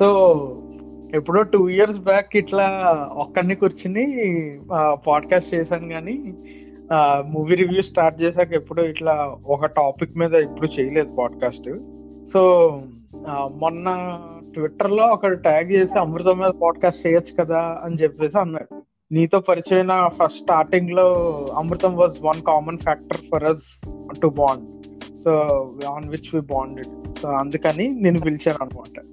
So ఎప్పుడో two years back ఇట్లా ఒక్కడిని కూర్చుని పాడ్కాస్ట్ చేశాను కానీ మూవీ రివ్యూ స్టార్ట్ చేశాక ఎప్పుడు ఇట్లా ఒక టాపిక్ మీద ఎప్పుడు చేయలేదు పాడ్కాస్ట్ సో మొన్న ట్విట్టర్లో ట్యాగ్ చేసి అమృతం మీద పాడ్కాస్ట్ చేయొచ్చు కదా అని చెప్పేసి అన్నాడు. నీతో పరిచయం ఫస్ట్ స్టార్టింగ్లో Amrutham was one common factor for us to bond so on which we bonded so అందుకని నేను పిలిచాను అనమాట.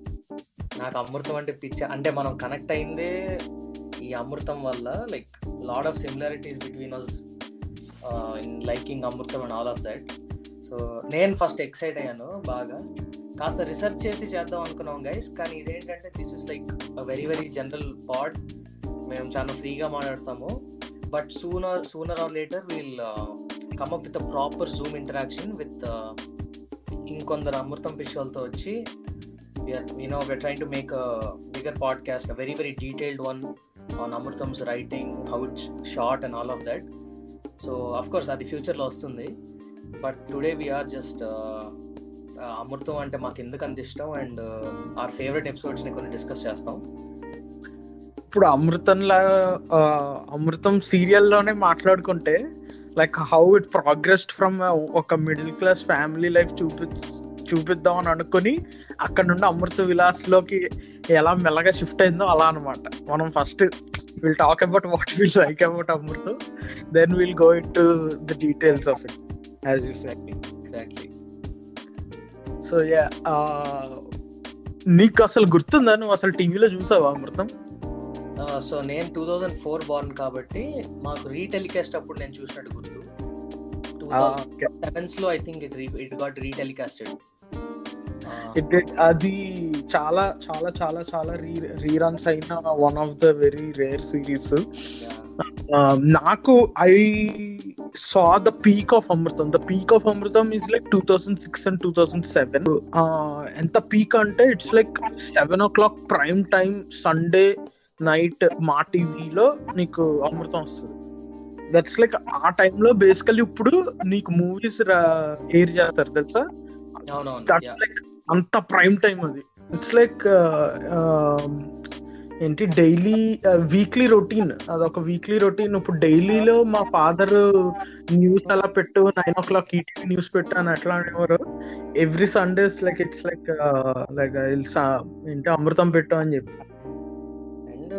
నాకు అమృతం అంటే పిచ్చ అంటే మనం కనెక్ట్ అయిందే ఈ అమృతం వల్ల like lot of similarities between us in liking Amrutham and all of that so నేను ఫస్ట్ ఎక్సైట్ అయ్యాను బాగా. కాస్త రీసెర్చ్ చేసి చేద్దాం అనుకున్నాం గైస్ కానీ ఇదేంటంటే this is like very very general pod మేము చాలా ఫ్రీగా మాట్లాడతాము. But sooner sooner or later we'll come up with a proper Zoom interaction with ఇంకొందరు అమృతం పిషోల్తో వచ్చి you know we're trying to make a bigger podcast a very very detailed one on amrutam's writing how it's shot and all of that. So of course అది ఫ్యూచర్లో వస్తుంది. But today we're just Amrutham అంటే మాకు ఎందుకు అంత ఇష్టం and are favourite ఎపిసోడ్స్ని కొన్ని discuss చేస్తాం. ఇప్పుడు అమృతంలా అమృతం సీరియల్లోనే మాట్లాడుకుంటే like how it progressed from ఒక మిడిల్ క్లాస్ ఫ్యామిలీ లైఫ్ చూపి చూపిద్దాం అని అనుకుని అక్కడ నుండి అమృత విలాస్లోకి ఎలా మెల్లగా షిఫ్ట్ అయిందో అలా అనమాట మనం first will talk about what will like about Amrutha then will go into the details of it as you said exactly so yeah నీకు అసలు గుర్తుందా? నువ్వు అసలు టీవీలో చూసావా అమృతం? సో నేను టూ థౌజండ్ ఫోర్ బార్న్ కాబట్టి మాకు రీటెలికాస్ట్ అప్పుడు నేను చూసినట్టు గుర్తు. Two thousand సెవెన్స్లో I think it it got retelecasted. It అది చాలా చాలా చాలా చాలా రీ రీరన్స్ అయిన one of the very rare series నాకు I saw the peak of Amrutham the peak of Amrutham is like two thousand six and two thousand seven ఎంత peak అంటే it's like seven o'clock prime time Sunday night మా టీవీలో నీకు అమృతం వస్తుంది. That's like ఆ టైంలో basically ఇప్పుడు నీకు మూవీస్ ఎయిర్ చేస్తారు తెలుసా? లైక్ అంత ప్రైమ్ టైం అది. ఇట్స్ లైక్ uh, um, ఏంటి డైలీ uh, వీక్లీ రొటీన్ అదొక వీక్లీ రొటీన్ ఇప్పుడు డైలీలో మా ఫాదర్ న్యూస్ అలా పెట్టు nine o'clock ETV news పెట్టు అని అట్లా అనేవారు. Every Sundays like it's like like ఏంటి అమృతం పెట్టు అని చెప్పి. And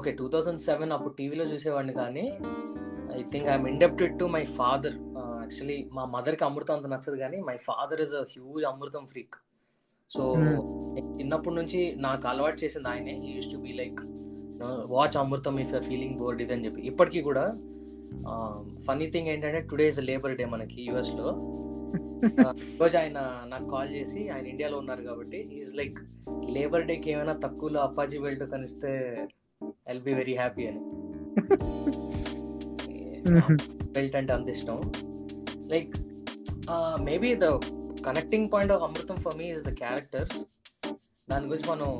okay two thousand seven అప్పుడు టీవీలో చూసేవాడిని కానీ I think I'm indebted to my father actually మా మదర్కి అమృతం అంత నచ్చదు కానీ my father is a huge Amrutham freak so చిన్నప్పటి నుంచి నాకు అలవాటు చేసింది ఆయనే. ఈ use to be like watch Amrutham if you're feeling bored ఇదని చెప్పి. ఇప్పటికీ కూడా ఫనీ థింగ్ ఏంటంటే టుడే ఇస్ లేబర్ డే మనకి యుఎస్లో. రోజు ఆయన నాకు కాల్ చేసి ఆయన ఇండియాలో ఉన్నారు కాబట్టి ఈజ్ లైక్ లేబర్ డేకి ఏమైనా తక్కువలో అప్పాజీ బెల్ట్ కనిస్తే ఐల్ బి వెరీ హ్యాపీ అని. బెల్ట్ అంటే అంత ఇష్టం. Like maybe the connecting point of Amrutham for me is the characters దాని గురించి మనం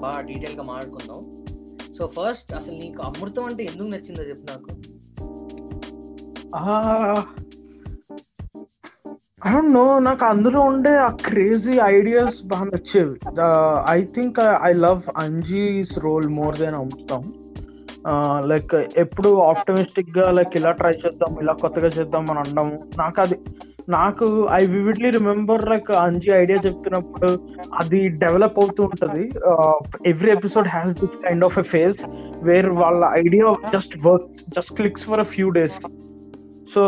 బాగా డీటెయిల్గా మాట్లాడుకుందాం. సో ఫస్ట్ అసలు నీకు అమృతం అంటే ఎందుకు నచ్చిందో చెప్పు నాకు. ఐ డోంట్ నో నాకు అందులో ఉండే ఆ క్రేజీ ఐడియాస్ బాగా నచ్చేవి. I think I love Anji's role more than Amrutham like ఎప్పుడు ఆప్టమిస్టిక్గా లైక్ ఇలా ట్రై చేద్దాం ఇలా కొత్తగా చేద్దాం అని అనడము. నాకు అది నాకు I vividly remember like Anji idea చెప్తున్నప్పుడు అది డెవలప్ అవుతూ ఉంటది. Every episode has this kind of a phase where వాళ్ళ idea just work just clicks for a few days so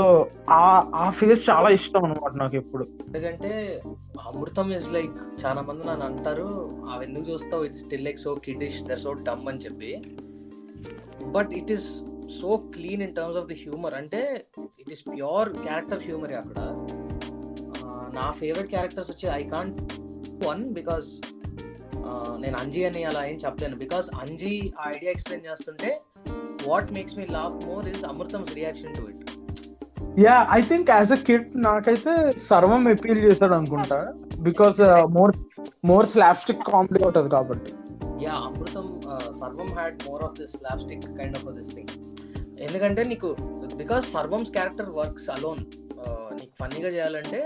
ఆ ఆ ఫేస్ చాలా ఇష్టం అనమాట నాకు ఎప్పుడు. ఎందుకంటే అమృతం ఇస్ లైక్ చాలా మంది నన్ను అంటారు అవి ఎందుకు చూస్తావు? It's still like so kiddish they're so dumb అని చెప్పి. But it is so clean in terms of the humour. అంటే it is pure character humour అక్కడ. నా ఫేవరెట్ క్యారెక్టర్స్ వచ్చి ఐ కాంట్ వన్ బికాస్ నేను అంజీ అని అలా ఏం చెప్పలేను. బికాస్ అంజీ ఆ ఐడియా ఎక్స్ప్లెయిన్ చేస్తుంటే what makes me laugh more is Amrutham's reaction to it yeah I think as a kid నాకైతే సర్వం అపీల్ చేశాడు అనుకుంటా. Because more more slapstick comedy ఉంటుంది కాబట్టి. Yeah Amrutham Sarvam had more of this slapstick kind of this thing ఎందుకంటే నీకు because Sarvam's character works alone నీకు ఫన్నీగా చేయాలంటే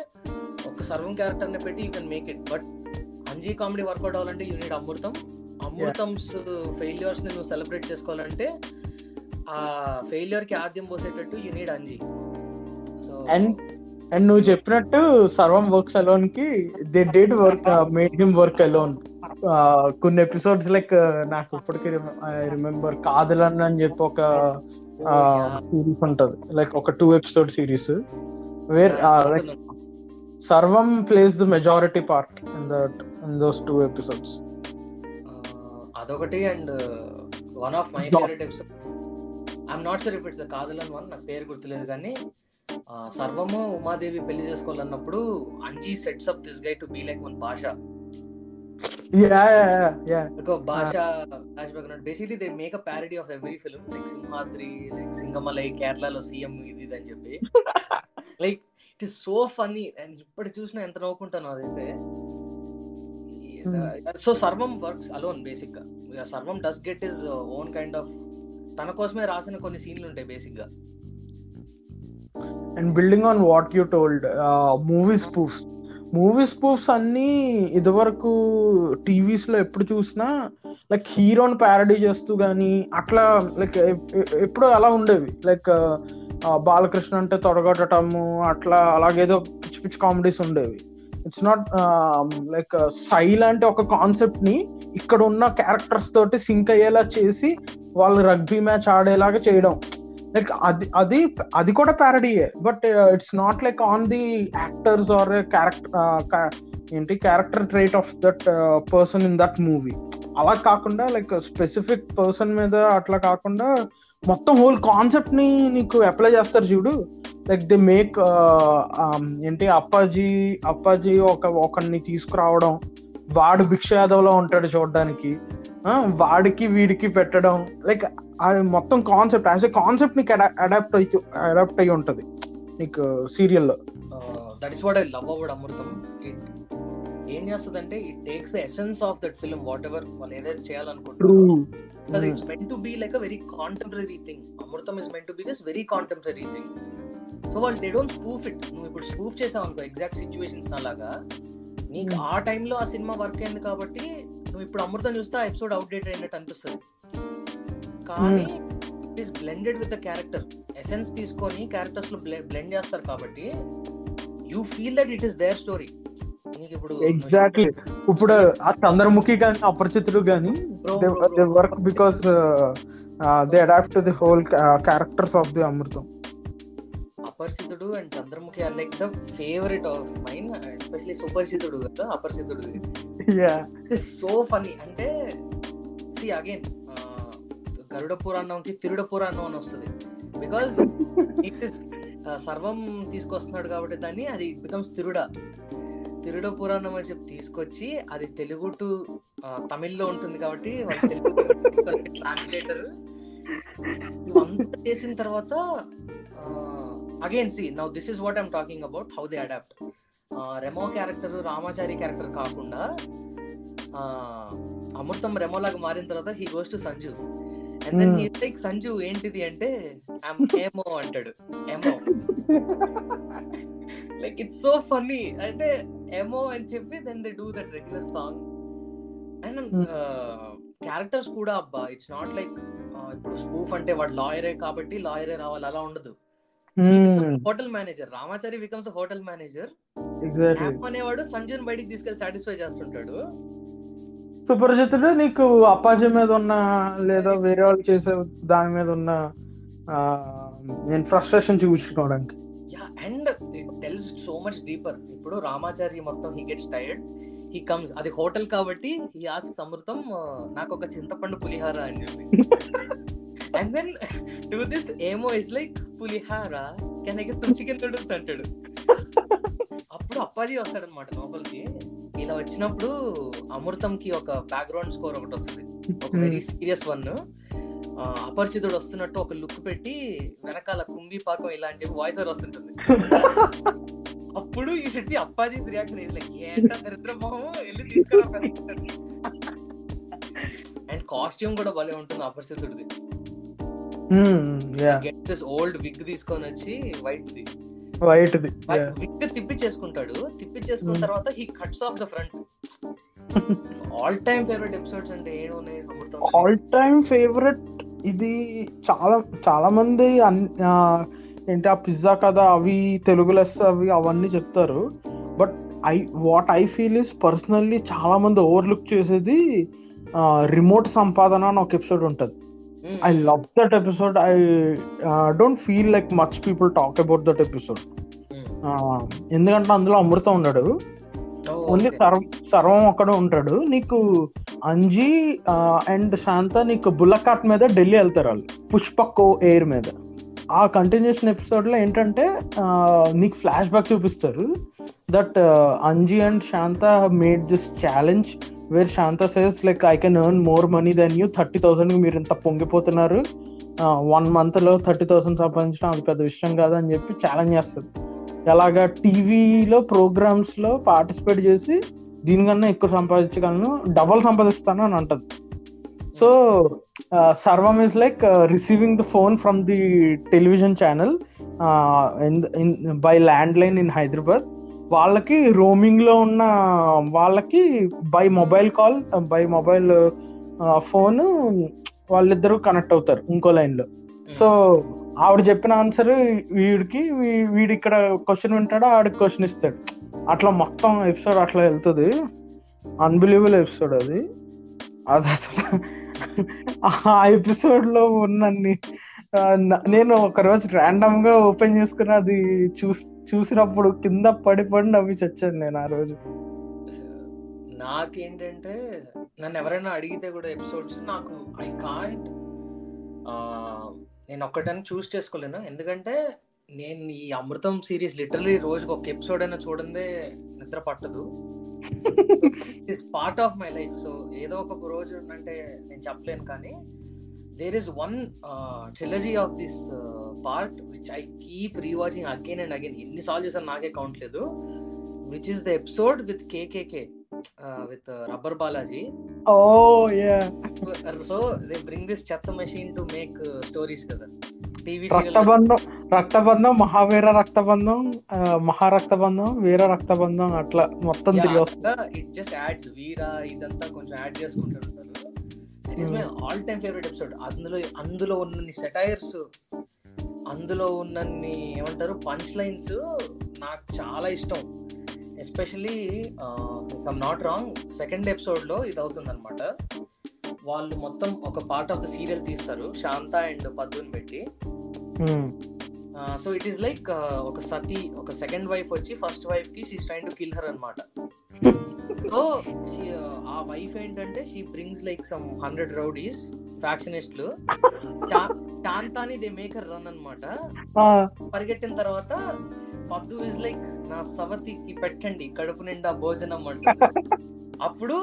ఒక సర్వం క్యారెక్టర్ని పెట్టి you can make it but Anji comedy work out అవ్వాలంటే యూనిట్ అమృతం. అమృతంస్ ఫెయిల్యూర్స్ని నువ్వు సెలబ్రేట్ చేసుకోవాలంటే ఆ ఫెయిల్యూర్కి ఆద్యం పోసేటట్టు you need Anji. So and and నువ్వు చెప్పినట్టు Sarvam works అలోన్కి they did work made him work alone కొన్ని ఎపిసోడ్స్ లైక్ నాకు ఇప్పటికీ ఐ రిమెంబర్ కాదలన్ అని చెప్పి ఒక సిరీస్ ఉంటది. లైక్ ఒక two episode series where like Sarvam plays the majority part in that in those two episodes అదొకటి and one of my favourite episode I'm not sure if it's the Kadhalan one నాకు పేరు గుర్తులేదు కానీ సర్వము ఉమాదేవి పెళ్ళి చేసుకోవాలన్నప్పుడు Anji sets up this guy to be like one Baasha ఒక Baasha flashback ఉన్నట్టు basically they make a parody of every film like Simhadri like Singamalai కేరళలో CM ఇది ఇది అని చెప్పి. Like it is so funny and ఇప్పుడు చూసినా ఎంత నవ్వుకుంటాను అదైతే. సో సర్వం వర్క్స్ అలోన్ బేసిక్గా Sarvam does get his own kind of తన కోసమే రాసిన కొన్ని సీన్లు ఉంటాయి బేసిక్గా and building on what you told movie spoofs movie spoofs అన్ని ఇదివరకు టీవీస్లో ఎప్పుడు చూసినా లైక్ హీరోని ప్యారడీ చేస్తూ గానీ అట్లా లైక్ ఎప్పుడు అలా ఉండేవి. లైక్ బాలకృష్ణ అంటే తొడగొట్టడము అట్లా అలాగేదో పిచ్చి పిచ్చి కామెడీస్ ఉండేవి. ఇట్స్ నాట్ లైక్ సై లాంటి ఒక కాన్సెప్ట్ని ఇక్కడ ఉన్న క్యారెక్టర్స్ తోటి సింక్ అయ్యేలా చేసి వాళ్ళు రగ్బీ మ్యాచ్ ఆడేలాగా చేయడం. లైక్ అది అది అది కూడా ప్యారడీయే but it's not like on the actors or character ఏంటి character trait of that person in that movie అలా కాకుండా లైక్ స్పెసిఫిక్ పర్సన్ మీద అట్లా కాకుండా మొత్తం హోల్ కాన్సెప్ట్ని నీకు అప్లై చేస్తారు చూడు. లైక్ ది మేక్ ఏంటి అప్పాజీ అప్పాజీ ఒక ఒకరిని తీసుకురావడం వాడు భిక్ష యాదవ్లో ఉంటాడు చూడడానికి. వాడికి వీడికి పెట్టడం లైక్ అది మొత్తం కాన్సెప్ట్ యాజ్ ఎ కాన్సెప్ట్ నీకు అడాప్ట్ అయి అడాప్ట్ అయి ఉంటది నీకు సీరియల్లో that is what I love about Amrutham it ఏం చేస్తుందంటే it takes the essence of that film whatever వాళ్ళు ఏదైతే చేయాలనుకుంటున్నారు. Meant to be like a very contemporary thing. Amrutam is meant to be this very contemporary thing. So వాళ్ళు they don't spoof it నువ్వు ఇప్పుడు spoof చేసావు అనుకో exact situations అలాగా నీకు. ఆ టైంలో ఆ సినిమా వర్క్ అయింది కాబట్టి నువ్వు ఇప్పుడు అమృతం చూస్తే ఆ ఎపిసోడ్ అవుట్డేట్ అయినట్టు అనిపిస్తుంది. కానీ it is blended with the character essence తీసుకొని క్యారెక్టర్స్లో బ్లెండ్ చేస్తారు కాబట్టి you feel that it is there story నీకు ఇప్పుడు ఎగ్జాక్ట్లీ ఇప్పుడు ఆ చంద్రముఖి కానీ అపరిచితుడు కానీ. Work because they adapt the whole characters of the Amrutham Aparichitudu and Chandramukhi are like the favourite of mine especially Suparichitudu కదా అపరిచితుడు. సో ఫనీ అంటే see again గరుడ పురాణంకి తిరుడ పురాణం అని వస్తుంది. బికాస్ ఇట్ ఇస్ సర్వం తీసుకొస్తున్నాడు కాబట్టి దాన్ని అది బికమ్స్ తిరుడ. తిరుడ పురాణం అని చెప్పి తీసుకొచ్చి అది తెలుగు టు తమిళ్ళో ఉంటుంది కాబట్టి ట్రాన్స్లేటర్ ఇవంతా చేసిన తర్వాత again see now this is what I'm talking about how they adapt Remo character Ramachari character కాకుండా అమృతం రెమో లాగా మారిన తర్వాత he goes to Sanju and then. He like Sanju ఏంటిది అంటే "I'm ఏమో అంటాడు. ఏమో లైక్ ఇట్స్ సో ఫన్నీ అంటే ఏమో అని చెప్పి then they do that regular song and. Characters కూడా అబ్బా ఇట్స్ నాట్ లైక్ ఇప్పుడు స్పూఫ్ అంటే వాడు లాయరే కాబట్టి లాయరే రావాలి అలా ఉండదు. Hotel manager Ramachari becomes hotel manager అనేవాడు సంజుని బయటికి తీసుకెళ్ళి సాటిస్ఫై చేస్తుంటాడు. సుపరిచితుడు నీకు అప్పాజీ మీద ఉన్న లేదా వేరే వాళ్ళు చేసే దాని మీద ఉన్న నేను ఫ్రస్ట్రేషన్ చూపించుకోవడానికి. And it tells so much deeper ఇప్పుడు రామాచారి మొత్తం he gets tired he comes అది హోటల్ కాబట్టి హీ ఆస్క్ అమృతం నాకు ఒక చింతపండు పులిహార అని చెప్పి. అండ్ దెన్ టు దిస్ ఏమో is like pulihora? Can I get some chicken noodles అంటాడు. అప్పుడు అప్పాజీ వస్తాడనమాట లోపలికి. ఇలా వచ్చినప్పుడు అమృతంకి ఒక బ్యాక్గ్రౌండ్ స్కోర్ ఒకటి వస్తుంది. ఒక వెరీ సీరియస్ వన్ అపరిచితుడు వస్తున్నట్టు ఒక లుక్ పెట్టి వెనకాల కుంభి పాకం ఇలా అని చెప్పి వాయిస్ ఓవర్ వస్తుంటుంది. అప్పుడు ఈ షుడ్ సి అప్పాజీస్ రియాక్షన్ ఇది లైక్ ఏంట దరిద్ర వెళ్ళి తీసుకురా అండ్ కాస్ట్యూమ్ కూడా భలే ఉంటుంది అపరిచితుడిది. Yeah get this old wig తీసుకొని వచ్చి వైట్ ది. వైట్ విగ్ తిప్పి చేసుకుంటాడు. తిప్పి చేసుకున్న Hmm. తర్వాత he cuts off the front. All time favourite episodes అంటే ఏమున్నాయి ఆల్ టైమ్ ఫేవరెట్ ఇది చాలా చాలా మంది ఏంటి ఆ పిజ్జా కదా అవి తెలుగు లెస్ అవి అవన్నీ చెప్తారు. But I what I feel is personally చాలా మంది ఓవర్లుక్ చేసేది రిమోట్ సంపాదన అని ఒక ఎపిసోడ్ ఉంటుంది. I love that episode I don't feel like much people talk about that episode. ఎందుకంటే అందులో అమృతం ఉన్నాడు. ఓన్లీ. సర్వం సర్వం ఒక్కడే ఉంటాడు. నీకు అంజీ అండ్ శాంత నీకు బుల్లకాట్ మీద ఢిల్లీ వెళ్తారు వాళ్ళు. పుష్పక్ ఎయిర్ మీద. ఆ కంటిన్యూషన్ ఎపిసోడ్లో ఏంటంటే నీకు ఫ్లాష్ బ్యాక్ చూపిస్తారు that Anji and Shanta made this challenge where Shanta says like I can earn more money then you thirty thousand మీరు ఇంత పొంగిపోతున్నారు. వన్ మంత్లో థర్టీ థౌసండ్ సంపాదించడం అది పెద్ద విషయం కాదు అని చెప్పి ఛాలెంజ్ చేస్తుంది ఎలాగా టీవీలో ప్రోగ్రామ్స్లో పార్టిసిపేట్ చేసి దీనికన్నా ఎక్కువ సంపాదించగలను డబల్ సంపాదిస్తాను అని అంటది. So Sarvam is like receiving the phone from the television channel by land line in Hyderabad వాళ్ళకి రోమింగ్లో ఉన్న వాళ్ళకి by mobile call by mobile phone వాళ్ళిద్దరూ కనెక్ట్ అవుతారు ఇంకో లైన్లో. సో ఆవిడ చెప్పిన ఆన్సర్ వీడికి వీడు ఇక్కడ క్వశ్చన్ వింటాడు ఆడికి క్వశ్చన్ ఇస్తాడు. అట్లా మొత్తం ఎపిసోడ్ అట్లా వెళ్తుంది. అన్బిలీవబుల్ ఎపిసోడ్ అది. అది అసలు ఆ ఎపిసోడ్లో ఉన్నన్ని నేను ఒక రోజు ర్యాండమ్గా ఓపెన్ చేసుకుని అది చూసి చూసినప్పుడు కింద పడి పడి నవ్వి చచ్చాను నేను ఆ రోజు. నాకేంటంటే నన్ను ఎవరైనా అడిగితే కూడా ఎపిసోడ్స్ నాకు ఐ కాంట్ నేను ఒక్కటని చూస్ చేసుకోలేను. ఎందుకంటే నేను ఈ అమృతం సిరీస్ లిటరలీ రోజుకి ఒక ఎపిసోడ్ అయినా చూడందే నిద్ర పట్టదు. Is part of my life so ఏదో ఒక రోజు అంటే నేను చెప్పలేను కానీ there is one trilogy of this part which I keep rewatching again and again ఎన్నిసార్లు చూసాను నాకే కౌంట్ లేదు. Which is the episode with KKK with rubber Balaji so they bring this చెత్త మెషిన్ టు మేక్ స్టోరీస్ కదా. రక్తబంధం రక్తబంధం మహావీర రక్తబంధం ఆ, మహారక్తబంధం వీర రక్తబంధం అట్లా మొత్తం తిరిగి ఇట్ జస్ట్ యాడ్స్ వీరా ఇదంతా కొంచెం ad is my all time favourite episode అందులో అందులో ఉన్నన్ని సెటైర్స్ అందులో ఉన్నన్ని ఏమంటారు పంచ్ లైన్స్ నాకు చాలా ఇష్టం. Especially I'm not wrong second ఎపిసోడ్లో ఇది అవుతుంది అనమాట వాళ్ళు మొత్తం ఒక పార్ట్ ఆఫ్ ద సీరియల్ తీస్తారు. శాంత అండ్ పద్దుని పెట్టి. సో ఇట్ ఈస్ లైక్ ఒక సతీ ఒక సెకండ్ వైఫ్ వచ్చి ఫస్ట్ వైఫ్కి she trying to kill her అనమాట సో ఆ వైఫ్ ఏంటంటే she brings like some hundred rowdies ఫ్యాక్షనిస్టులు శాంతాని దే మేకర్ రన్ అనమాట పరిగెట్టిన తర్వాత పద్దు ఇస్ లైక్ నా సవతికి పెట్టండి కడుపు నిండా భోజనం అంటుంది అప్పుడు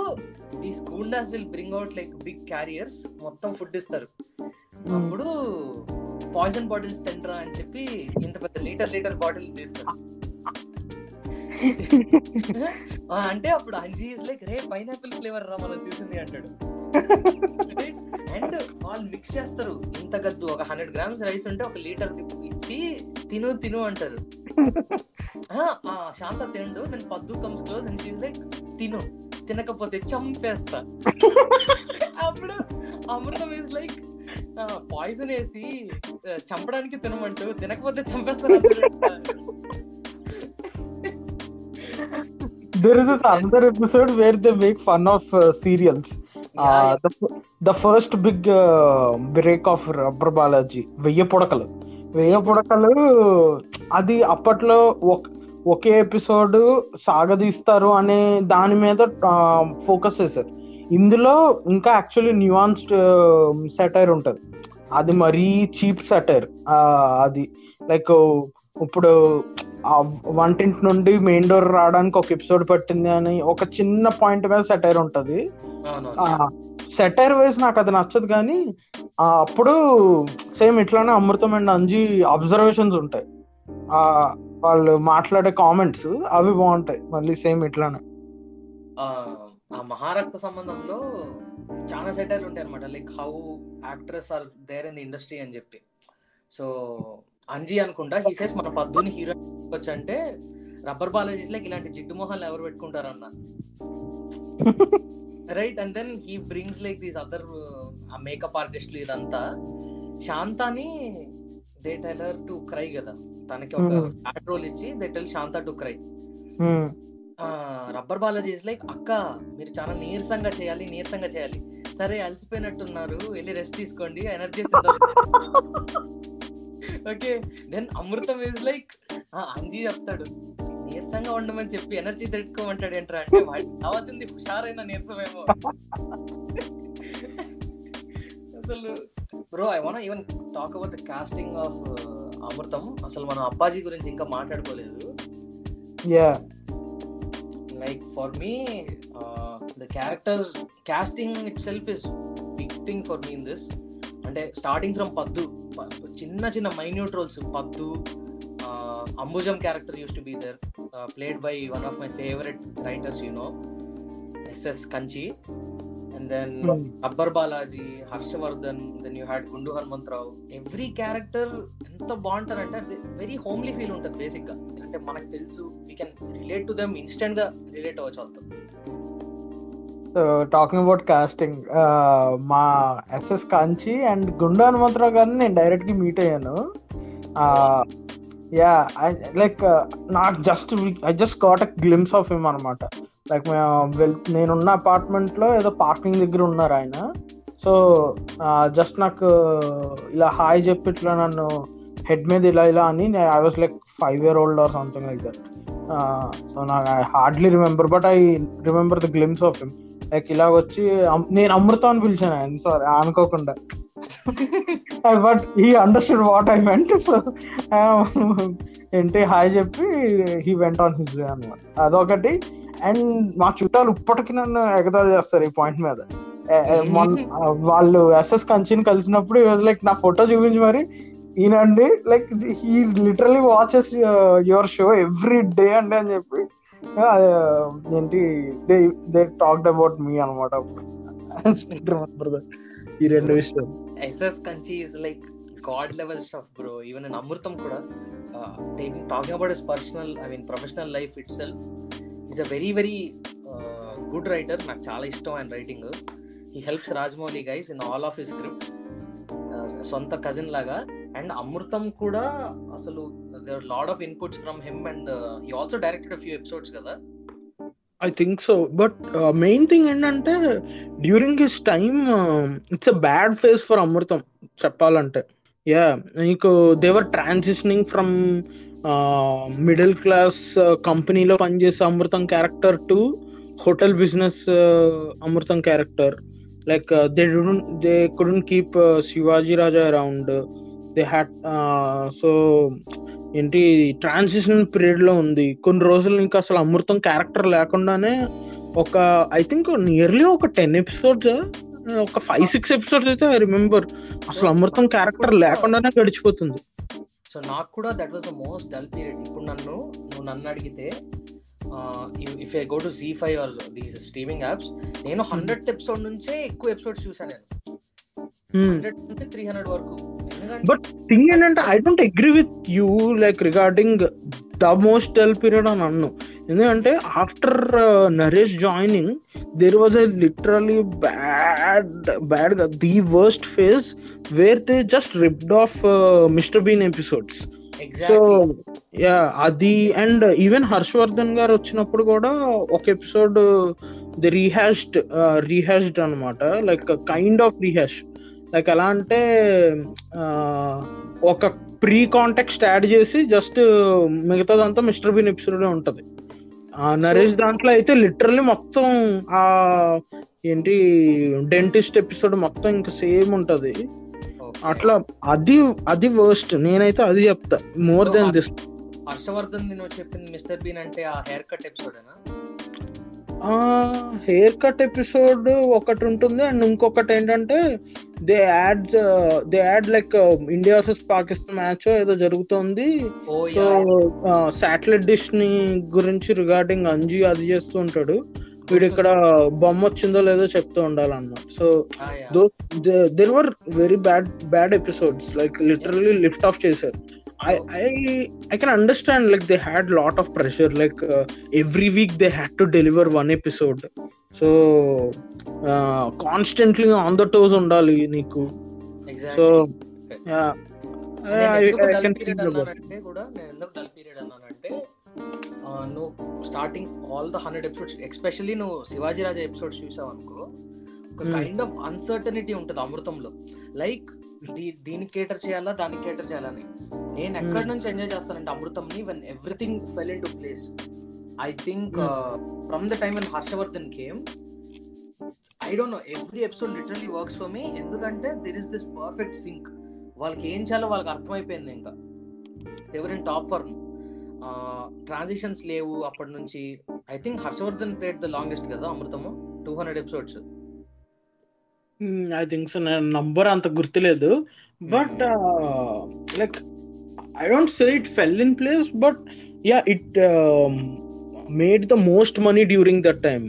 ఈ goondas will bring out like big carriers మొత్తం ఫుడ్ ఇస్తారు. అప్పుడు పాయిజన్ బాటిల్స్ తింటరా అని చెప్పి ఇంత పెద్ద లీటర్ లీటర్ బాటిల్ తీస్తారు. అంటే అప్పుడు అంజీ ఇస్ లైక్ రే పైనాపిల్ ఫ్లేవర్ రా మనం చూసింది అంటాడు. అండ్ వాళ్ళు మిక్స్ చేస్తారు. ఇంత గద్దు ఒక హండ్రెడ్ గ్రామ్స్ రైస్ ఉంటే ఒక లీటర్ ఇచ్చి తిను తిను అంటారు. ఆ, శాంత తిండు నేను Paddu comes close and she's like తిను తినకపోతే చంపేస్తా. అప్పుడు అమృతం ఇస్ లైక్ పాయిజన్ వేసి చంపడానికి తినమంటూ తినకపోతే చంపేస్తారు there is this another episode where they make fun of uh, serials. Uh, the, the first big uh, break of rubber Balaji వెయ్యి పుడకలు వెయ్యి పుడకలు అది అప్పట్లో ఒక ఎపిసోడ్ సాగదీస్తారు అనే దాని మీద ఫోకస్ చేశారు. ఇందులో ఇంకా యాక్చువల్లీ న్యూయాన్స్డ్ సెటైర్ ఉంటది. అది మరీ చీప్ సెటైర్ అది లైక్ ఇప్పుడు ఆ వంటింటి నుండి మెయిన్ డోర్ రావడానికి ఒక ఎపిసోడ్ పట్టింది అని ఒక చిన్న పాయింట్ మీద సెటైర్ ఉంటది. సెటైర్ వైజ్ నాకు అది నచ్చదు కానీ అప్పుడు సేమ్ ఇట్లానే అమృతం అండ్ అంజీ అబ్జర్వేషన్స్ ఉంటాయి. ఆ వాళ్ళు మాట్లాడే కామెంట్స్ అవి బాగుంటాయి మళ్ళీ సేమ్ ఇట్లానే. ఆ మహారక్త సంబంధంలో చాలా సెటైర్లు ఉంటాయి అనమాట like how actress are there in the industry అని చెప్పి. సో అంజీ అనుకుంటా. హీ సేస్ మన పద్దుని హీరో వచ్చి అంటే రబ్బర్ బాలాజీస్ లైక్ ఇలాంటి జిడ్డు మొహాలు ఎవరు పెట్టుకుంటారన్న. Right and then he brings like these other ఆ మేకప్ ఆర్టిస్టులు ఇదంతా. శాంతాని దే టెలర్ టు క్రై కదా. తనకి ఒక Hmm. స్టార్ట్ రోల్ ఇచ్చి they tell Shanta to cry um, rubber Balaji is like అక్క మీరు చాలా నీరసంగా చేయాలి నీరసంగా చేయాలి. సరే అలసిపోయినట్టున్నారు. వెళ్ళి రెస్ట్ తీసుకోండి. Energy okay then Amrutham is like Anji చెప్తాడు. నీరసంగా ఉండమని చెప్పి ఎనర్జీ తెచ్చుకోమంటాడు ఏంట్రా అంటే వాడికి కావాల్సింది హుషారైన నీరసమేమో. అసలు bro I want even talk about the casting of Amrutham. అసలు మనం అప్పాజీ గురించి ఇంకా మాట్లాడుకోలేదు. Yeah like for me uh, the characters casting itself is big thing for me in this. అంటే స్టార్టింగ్ ఫ్రమ్ పద్దు. చిన్న చిన్న minute roles Paddu Ambujam character used to be their played by one of my favourite writers you know SS Kanchi and then. Akbar Balaji Harshavardhan then you had Gundu Hanumantharao every character ఎంత బాగుంటారంటే అది very homely feel ఉంటుంది బేసిక్గా అంటే మనకు తెలుసు we can relate to them ఇన్స్టెంట్గా relate అవ్వచ్చు వాళ్ళతో. టాకింగ్ అబౌట్ కాస్టింగ్ మా ఎస్ఎస్ కాంచి అండ్ గుండా హనుమంతరావు గారిని నేను డైరెక్ట్గా మీట్ అయ్యాను యా లైక్ నాకు just I just got a glimpse of him అనమాట. లైక్ వెల్ నేనున్న అపార్ట్మెంట్లో ఏదో పార్కింగ్ దగ్గర ఉన్నారు ఆయన. సో జస్ట్ uh, నాకు ఇలా హాయ్ చెప్పి ఇట్లా నన్ను హెడ్ మీద ఇలా ఇలా అని I was like five year old or something like that so నాకు I hardly remember but I remember the glimpse of him like ఇలా వచ్చి నేను అమృతం అని పిలిచాను ఆయన సారీ అనుకోకుండా. But he understood what I meant so ఏంటి హాయ్ చెప్పి he went on his way అనమాట అదొకటి. అండ్ మా చుట్టాలు ఇప్పటికి నన్ను ఎగతాళి చేస్తారు ఈ పాయింట్ మీద. వాళ్ళు ఎస్ఎస్ కంచిని కలిసినప్పుడు లైక్ నా ఫోటో చూపించి మరి. ఈయనండి like he literally watches your show every day అండి అని చెప్పి ఏంటి they they talked about me అనమాట ఈ రెండు విషయాలు. SS Kanchi is like god level stuff bro even and Amrutham కూడా taking talking about is personal I mean professional life itself is a very very good writer నాకు చాలా ఇష్టం ఆయన writing he helps Rajamouli guys in all of his scripts సొంత cousin లాగా. And Amrutham కూడా అసలు lot of inputs from him and he also directed few episodes కదా? I think so but main thing ఏంటంటే during his time it's a bad phase for Amrutham చెప్పాలంటే. Yeah నీకు they were transitioning from middle class కంపెనీలో పనిచేసే Amrutham character to hotel business Amrutham character like they didn't they couldn't keep Shivaji Raja around they had so ఏంటి transition పీరియడ్లో ఉంది. కొన్ని రోజులు ఇంకా అసలు అమృతం క్యారెక్టర్ లేకుండానే ఒక ఐ థింక్ నియర్లీ ఒక టెన్ ఎపిసోడ్స్ ఒక ఫైవ్ సిక్స్ ఎపిసోడ్స్ అయితే ఐ రిమెంబర్ అసలు అమృతం క్యారెక్టర్ లేకుండానే గడిచిపోతుంది. సో నాకు కూడా that was the most dull period ఇప్పుడు నన్ను నువ్వు నన్ను అడిగితే if I go to Zee five or these streaming apps నేను హండ్రెడ్ ఎపిసోడ్ నుంచే ఎక్కువ ఎపిసోడ్స్ చూసాను నేను. హండ్రెడ్ నుంచి త్రీ హండ్రెడ్ వరకు. ఎందుకంటే బట్ థింగ్ ఏంటంటే I don't agree with you like regarding the most dull period అని అన్ను. ఎందుకంటే after Naresh joining there was a literally bad bad the worst phase where they just ripped off Mister Bean episodes so yeah అది and even Harshavardhan garu వచ్చినప్పుడు కూడా ఒక episode the rehashed rehashed అనమాట like kind of rehash like ఎలా అంటే ఒక pre contact add చేసి just మిగతాదంతా మిస్టర్ బీన్ ఎపిసోడ్ ఉంటది. ఆ, నరేష్ దాంట్లో అయితే లిటరల్లీ మొత్తం ఆ ఏంటి డెంటిస్ట్ ఎపిసోడ్ మొత్తం ఇంకా సేమ్ ఉంటది. అట్లా అది అది వర్స్ట్ నేనైతే అది చెప్తా. మోర్ దెన్ దిస్ హర్షవర్ధన్ నేను చెప్పింది మిస్టర్ బీన్ అంటే ఆ హెయిర్ కట్ ఎపిసోడేనా హెయిర్ కట్ ఎపిసోడ్ ఒకటి ఉంటుంది. అండ్ ఇంకొకటి ఏంటంటే they add they add like India versus Pakistan match ఏదో జరుగుతుంది. సో శాటిలైట్ డిష్ని గురించి రిగార్డింగ్ అంజీ అది చేస్తూ ఉంటాడు. వీడు ఇక్కడ బొమ్మ వచ్చిందో లేదో చెప్తూ ఉండాలన్నమాట. So there were very bad bad episodes like literally lift off చేశారు. I can understand like they had lot of pressure like every week they had to deliver one episode so constantly on the toes ఉండాలి నీకు. So నువ్వు starting all the hundred episodes especially నువ్వు శివాజీ రాజా episodes చూసావు అనుకో ఒక kind of uncertainty ఉంటుంది అమృతంలో. Like దీనికి కేటర్ చేయాలా దానికి కేటర్ చేయాలని నేను ఎక్కడి నుంచి ఎంజాయ్ చేస్తానంటే అమృతంని when everything fell in to place I think from the time when Harshavardhan came I don't know every episode literally works for me ఎందుకంటే there is this perfect sync వాళ్ళకి ఏం చేయాలో వాళ్ళకి అర్థమైపోయింది ఇంకా. Ever in top for transitions లేవు అప్పటి నుంచి. I think Harshavardhan played the longest కదా అమృతము? Two hundred episodes I think so నేను నంబర్ అంత గుర్తులేదు. But like I don't say it fell in place but ya it made the most money during that time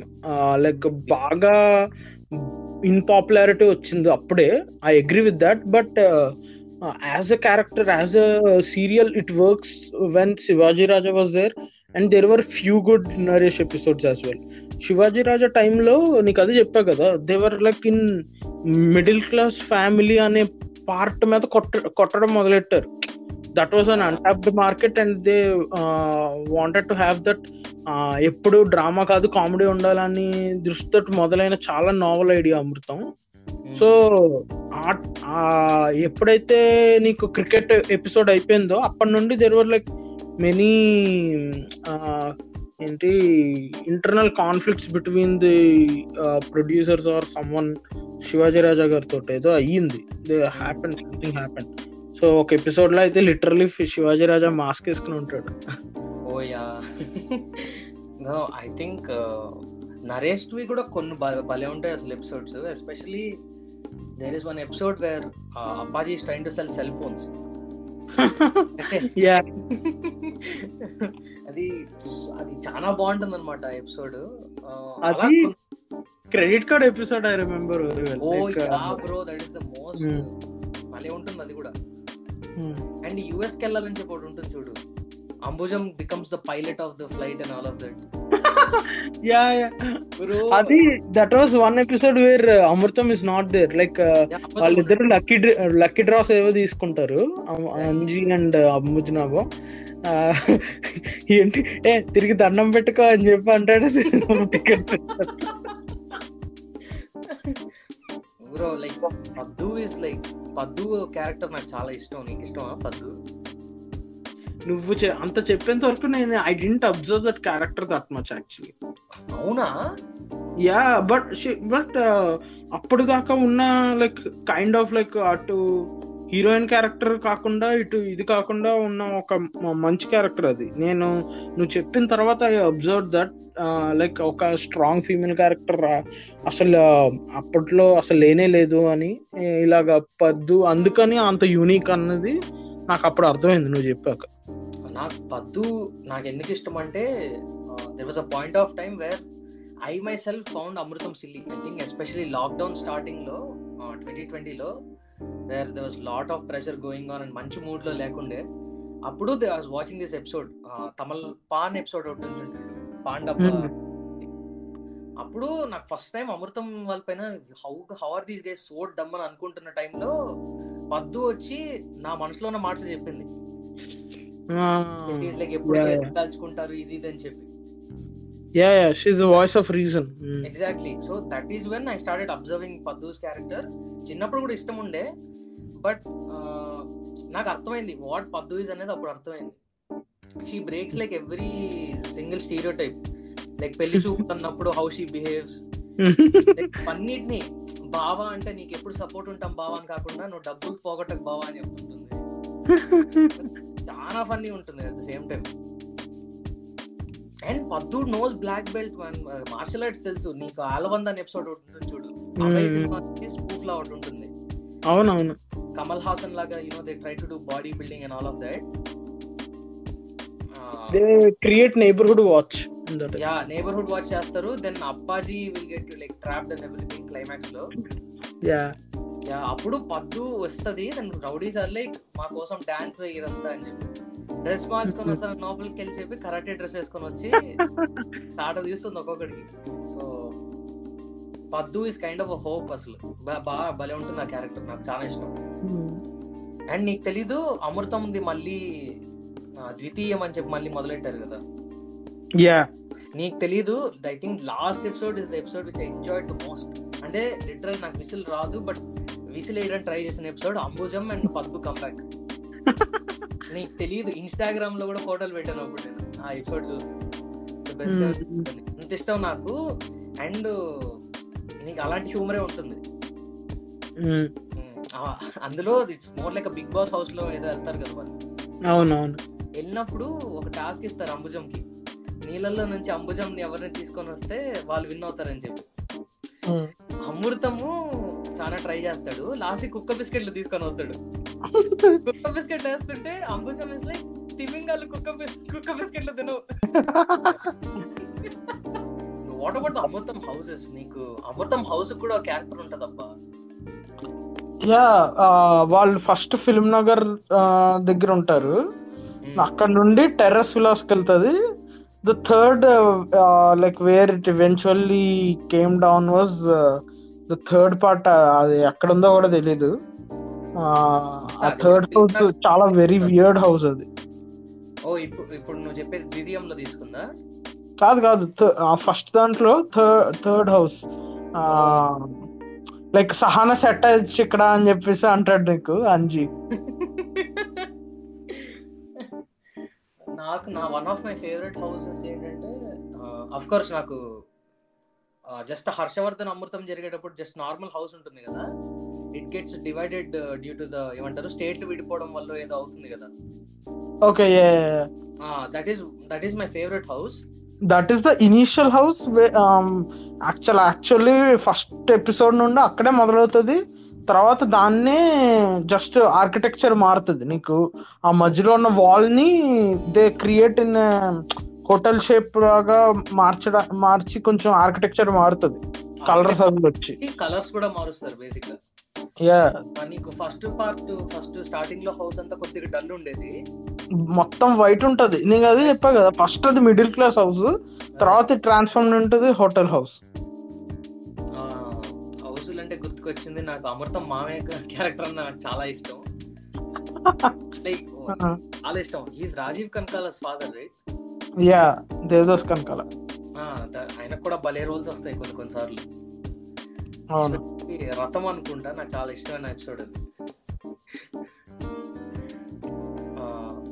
like బాగా in popularity వచ్చింది అప్పుడే. I agree with that but as a character as a serial it works when Shivaji Raja was there and there were few good Naresh episodes as well Shivaji Raja టైంలో నీకు అది చెప్పా కదా there were like in middle class family అనే part మీద కొట్ట కొట్టడం మొదలెట్టారు. That was un untapped market and they wanted to have that ఎప్పుడు డ్రామా కాదు కామెడీ ఉండాలని దృష్టితో మొదలైన చాలా నావల్ ఐడియా అమృతం. సో ఎప్పుడైతే నీకు క్రికెట్ ఎపిసోడ్ అయిపోయిందో అప్పటి నుండి దెర్ వర్ లైక్ మెనీ ఏంటి internal conflicts between the producers or someone Shivaji Raja గారితో ఏదో అయ్యింది. They happen something happen so ఒక ఎపిసోడ్లో అయితే లిటరలీ శివాజీ రాజా మాస్క్ వేసుకుని ఉంటాడు. Oh yeah. I think Naresh వి కూడా కొన్ని భలే ఉంటాయి అసలు episodes especially there is one episode where Appaji tried to sell cell phones అది అది చాలా బాగుంటుంది అనమాట ఎపిసోడ్. అది credit card episode I remember oh yeah bro that is the most Hmm. భలే ఉంటుంది అది కూడా అండ్ యుఎస్కి వెళ్ళాలని చెప్పి ఒకటి ఉంటుంది చూడు. Ambujam becomes the pilot of the flight and all of that yeah yeah అది that was one episode where Amrutham is not there like వాళ్ళిద్దరు లక్కీ లక్కీ డ్రాస్ ఏవో తీసుకుంటారు. అంజీ అండ్ అంబుజ్నాబో ఆ, ఏంటి? ఏ తిరిగి దండం పెట్టుకో అని చెప్పి అంటాడు. Ticket bro like Paddu is like Paddu character నాకు చాలా ఇష్టం. నీకు ఇష్టమా పద్దు? నువ్వు అంత చెప్పేంత వరకు నేను I didn't observe that character that much actually అవునా? యా బట్ బట్ అప్పుడు దాకా ఉన్న లైక్ కైండ్ ఆఫ్ లైక్ అటు హీరోయిన్ క్యారెక్టర్ కాకుండా ఇటు ఇది కాకుండా ఉన్న ఒక మంచి క్యారెక్టర్ అది. నేను నువ్వు చెప్పిన తర్వాత ఐ అబ్జర్వ్ దట్ లైక్ ఒక స్ట్రాంగ్ ఫీమేల్ క్యారెక్టర్ అసలు అప్పట్లో అసలు లేనే లేదు అని ఇలాగ పద్దు అందుకని అంత యూనిక్ అన్నది నాకు అప్పుడు అర్థమైంది నువ్వు చెప్పాక. నాకు పద్దు నాకు ఎందుకు ఇష్టం అంటే there was a point of time where I myself found Amrutham silly I think especially lockdown స్టార్టింగ్లో ట్వంటీ ట్వంటీలో where there was lot of pressure going on and మంచి మూడ్లో లేకుండే అప్పుడు they was watching this episode Tamal pan episode ఒకటి. Pan డబ్బా. అప్పుడు నాకు ఫస్ట్ టైం అమృతం వాళ్ళ పైన how how are these guys so dumb అని అనుకుంటున్న టైంలో పద్దు వచ్చి నా మనసులో ఉన్న మాటలు చెప్పింది లైక్ ఎప్పుడు కాల్చుకుంటారు ఇది ఇది అని చెప్పి. Yeah yeah she's the voice of reason exactly so that is when I started observing Paddu's character చిన్నప్పుడు కూడా ఇష్టం ఉండే బట్ నాకు అర్థమైంది వాట్ పద్దు ఇస్ అనేది అప్పుడు అర్థమైంది. She breaks like every single stereotype like పెళ్ళి చూపు అన్నప్పుడు హౌ షీ బిహేవ్స్ అన్నిటిని బావా అంటే నీకు ఎప్పుడు సపోర్ట్ ఉంటాం బావా అని కాకుండా నువ్వు డబ్బులు పోగొట్టకు బావా అని చెప్తుంటుంది. చాలా ఫన్నీ ఉంటుంది at the same time and Paddu knows black belt martial arts తెలుసు. నీకు ఆలవంద్ అనే ఎపిసోడ్ ఉంటుంది చూడు. స్పూఫ్ లా ఒకటి ఉంటుంది. అవునవును. కమల్ హాసన్ లాగా you know they try to do body building and all of that they create neighbourhood watch yeah neighbourhood watch చేస్తారు. Then Appaji will get like trapped and everything క్లైమాక్స్లో. యా యా అప్పుడు పద్దు వస్తుంది దాని రౌడీ సార్ లైక్ మా కోసం dance ఇదంతా అని చెప్పి. డ్రెస్ మార్చుకొని వస్తాను లోపలికి వెళ్ళి చెప్పి కరాటే డ్రెస్ వేసుకొని వచ్చి తాట తీస్తుంది ఒక్కొక్కడికి. సో పద్దు ఇస్ కైండ్ ఆఫ్ హోప్ అసలు. బాగా భలే ఉంటుంది ఆ క్యారెక్టర్ నాకు చాలా ఇష్టం. అండ్ నీకు తెలీదు అమృతంది మళ్ళీ ద్వితీయం అని చెప్పి మళ్ళీ మొదలెట్టారు కదా. యా నీకు తెలీదు I think last episode is the episode which I enjoy to most అంటే లిటరల్ నాకు విసిల్ రాదు బట్ విసిల్ వేయడం ట్రై చేసిన episode Ambujam and Paddu comeback నీకు తెలియదు ఇన్స్టాగ్రామ్లో కూడా ఫోటోలు పెట్టాను అప్పుడు నేను. ఆ ఎపిసోడ్ చూసి. బెస్ట్ అంత ఇష్టం నాకు. అండ్ నీకు అలాంటి హ్యూమరే ఉంటుంది. ఉమ్, ఆ- అందులో it's more like Bigg Boss హౌస్లో ఏదో వెళ్తారు కదా వాళ్ళు. అవునవును. వెళ్ళినప్పుడు ఒక టాస్క్ ఇస్తారు అంబుజంకి. నీళ్ళల్లో నుంచి అంబుజం ఎవరిని తీసుకొని వస్తే వాళ్ళు విన్ అవుతారని చెప్పి. అమృతము చాలా ట్రై చేస్తాడు. లాస్ట్ కుక్క బిస్కెట్లు తీసుకొని వస్తాడు. కుక్క బిస్కెట్ వేస్తుంటే అంబుజం ఇస్ లైక్ తిమింగాలు కుక్క కుక్క బిస్కెట్లు తినవు. వాట్ అబౌట్ అమృతం హౌసెస్ నీకు అమృతం హౌస్ కూడా క్యారెక్టర్ ఉంటదబ్బా. యా వాళ్ళు ఫస్ట్ ఫిల్మ్ నగర్ ఆ, దగ్గర ఉంటారు. అక్కడ నుండి టెర్రస్ విలాస్కి వెళ్తుంది the third like where it eventually came down was the third part అది ఎక్కడ ఉందో కూడా తెలీదు. ఆ థర్డ్ హౌస్ చాలా వెరీ వియర్డ్ హౌస్ అది. ఓ ఇప్పుడు ఇప్పుడు నువ్వు చెప్పేది ద్వితీయంలో తీసుకుందా? కాదు కాదు ఫస్ట్ దాంట్లో థర్డ్ థర్డ్ హౌస్ లైక్ సహాన సెట్ ఇక్కడ అని చెప్పేసి అంటాడు నీకు అంజీ. నాకు నా one of my favourite houses ఏంటంటే అఫ్ కోర్స్ నాకు జస్ట్ హర్షవర్ధన్ అమృతం జరిగేటప్పుడు జస్ట్ నార్మల్ హౌస్ ఉంటుంది కదా. It gets divided due to the ఏమంటారు స్టేట్లు విడిపోవడం వల్ల ఏదో అవుతుంది కదా. Okay that is that is my favourite house that is the initial house actual actually first episode నుండి అక్కడే మొదలవుతుంది. తర్వాత దాన్నే జస్ట్ ఆర్కిటెక్చర్ మారుతుంది. నీకు ఆ మధ్యలో ఉన్న వాల్ని they create in hotel shape లాగా మార్చడం మార్చి కొంచెం ఆర్కిటెక్చర్ మారుతుంది. కలర్స్ అవి వచ్చి. కలర్స్ కూడా మారుస్తారు బేసిక్గా యా నీకు ఫస్ట్ పార్ట్ ఫస్ట్ స్టార్టింగ్లో హౌస్ అంతా కొద్దిగా డల్ ఉండేది. మొత్తం వైట్ ఉంటది. నేను అదే చెప్పా కదా ఫస్ట్ అది మిడిల్ క్లాస్ హౌస్ తర్వాత ట్రాన్స్ఫార్మ్ ఉంటుంది హోటల్ హౌస్ గుర్తుకొచ్చింది. నాకు అమృతం మామయ్య క్యారెక్టర్ అన్న నాకు చాలా ఇష్టం. లైక్ చాలా ఇష్టం. He's Rajeev Kanakala father right yeah Devadas Kanakala. ఆయనకు కూడా భలే రోల్స్ వస్తాయి కొన్ని కొన్నిసార్లు రథం అనుకుంటా నాకు చాలా ఇష్టమైన ఎపిసోడ్ అది.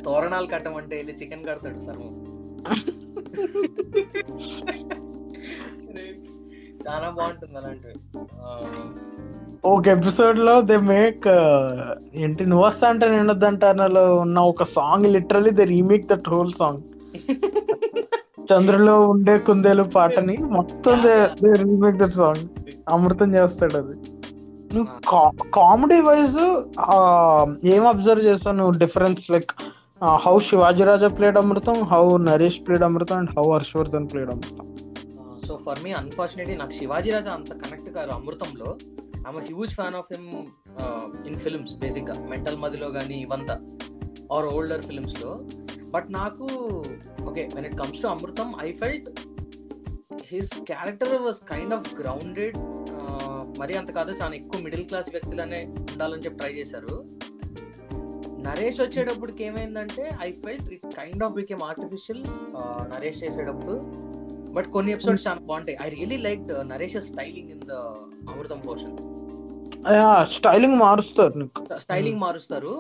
తోరణాలు కట్టమంటే వెళ్ళి చికెన్ కడతాడు సర్వం. చాలా బాగుంటుంది అలాంటివి. ఒక ఎపిసోడ్లో దే మేక్ ఏంటి నువ్వు వస్తా అంటే నేను వద్దంటానలో ఉన్న ఒక song literally they remake that whole song చంద్రులో ఉండే కుందేలు పాటని మొత్తం దే రీమేక్ దట్ సాంగ్ అమృతం చేస్తాడు అది. నువ్వు కామెడీ వైజ్ ఏం అబ్జర్వ్ చేస్తావు నువ్వు? Difference like how Sivaji Raja played Amrutham how Naresh played Amrutham and how Harshavardhan played Amrutham. So for me unfortunately నాకు శివాజీ రాజా అంత కనెక్ట్ కాదు అమృతంలో. I'm huge fan of him in films బేసిక్గా మెంటల్ మదిలో కానీ ఇవంతా. ఆర్ ఓల్డర్ ఫిల్మ్స్లో బట్ నాకు okay when it comes to Amrutham I felt his character was kind of grounded మరి అంత కాదు చాలా ఎక్కువ మిడిల్ క్లాస్ వ్యక్తులనే ఉండాలని చెప్పి ట్రై చేశారు. నరేష్ వచ్చేటప్పటికి ఏమైందంటే I felt it kind of became artificial Naresh చేసేటప్పుడు బట్ కొన్ని ఎపిసోడ్స్ చాలా బాగుంటాయి. I really like Naresh styling in the Amrutham portions styling మారుస్తారు స్టైలింగ్ మారుస్తారు.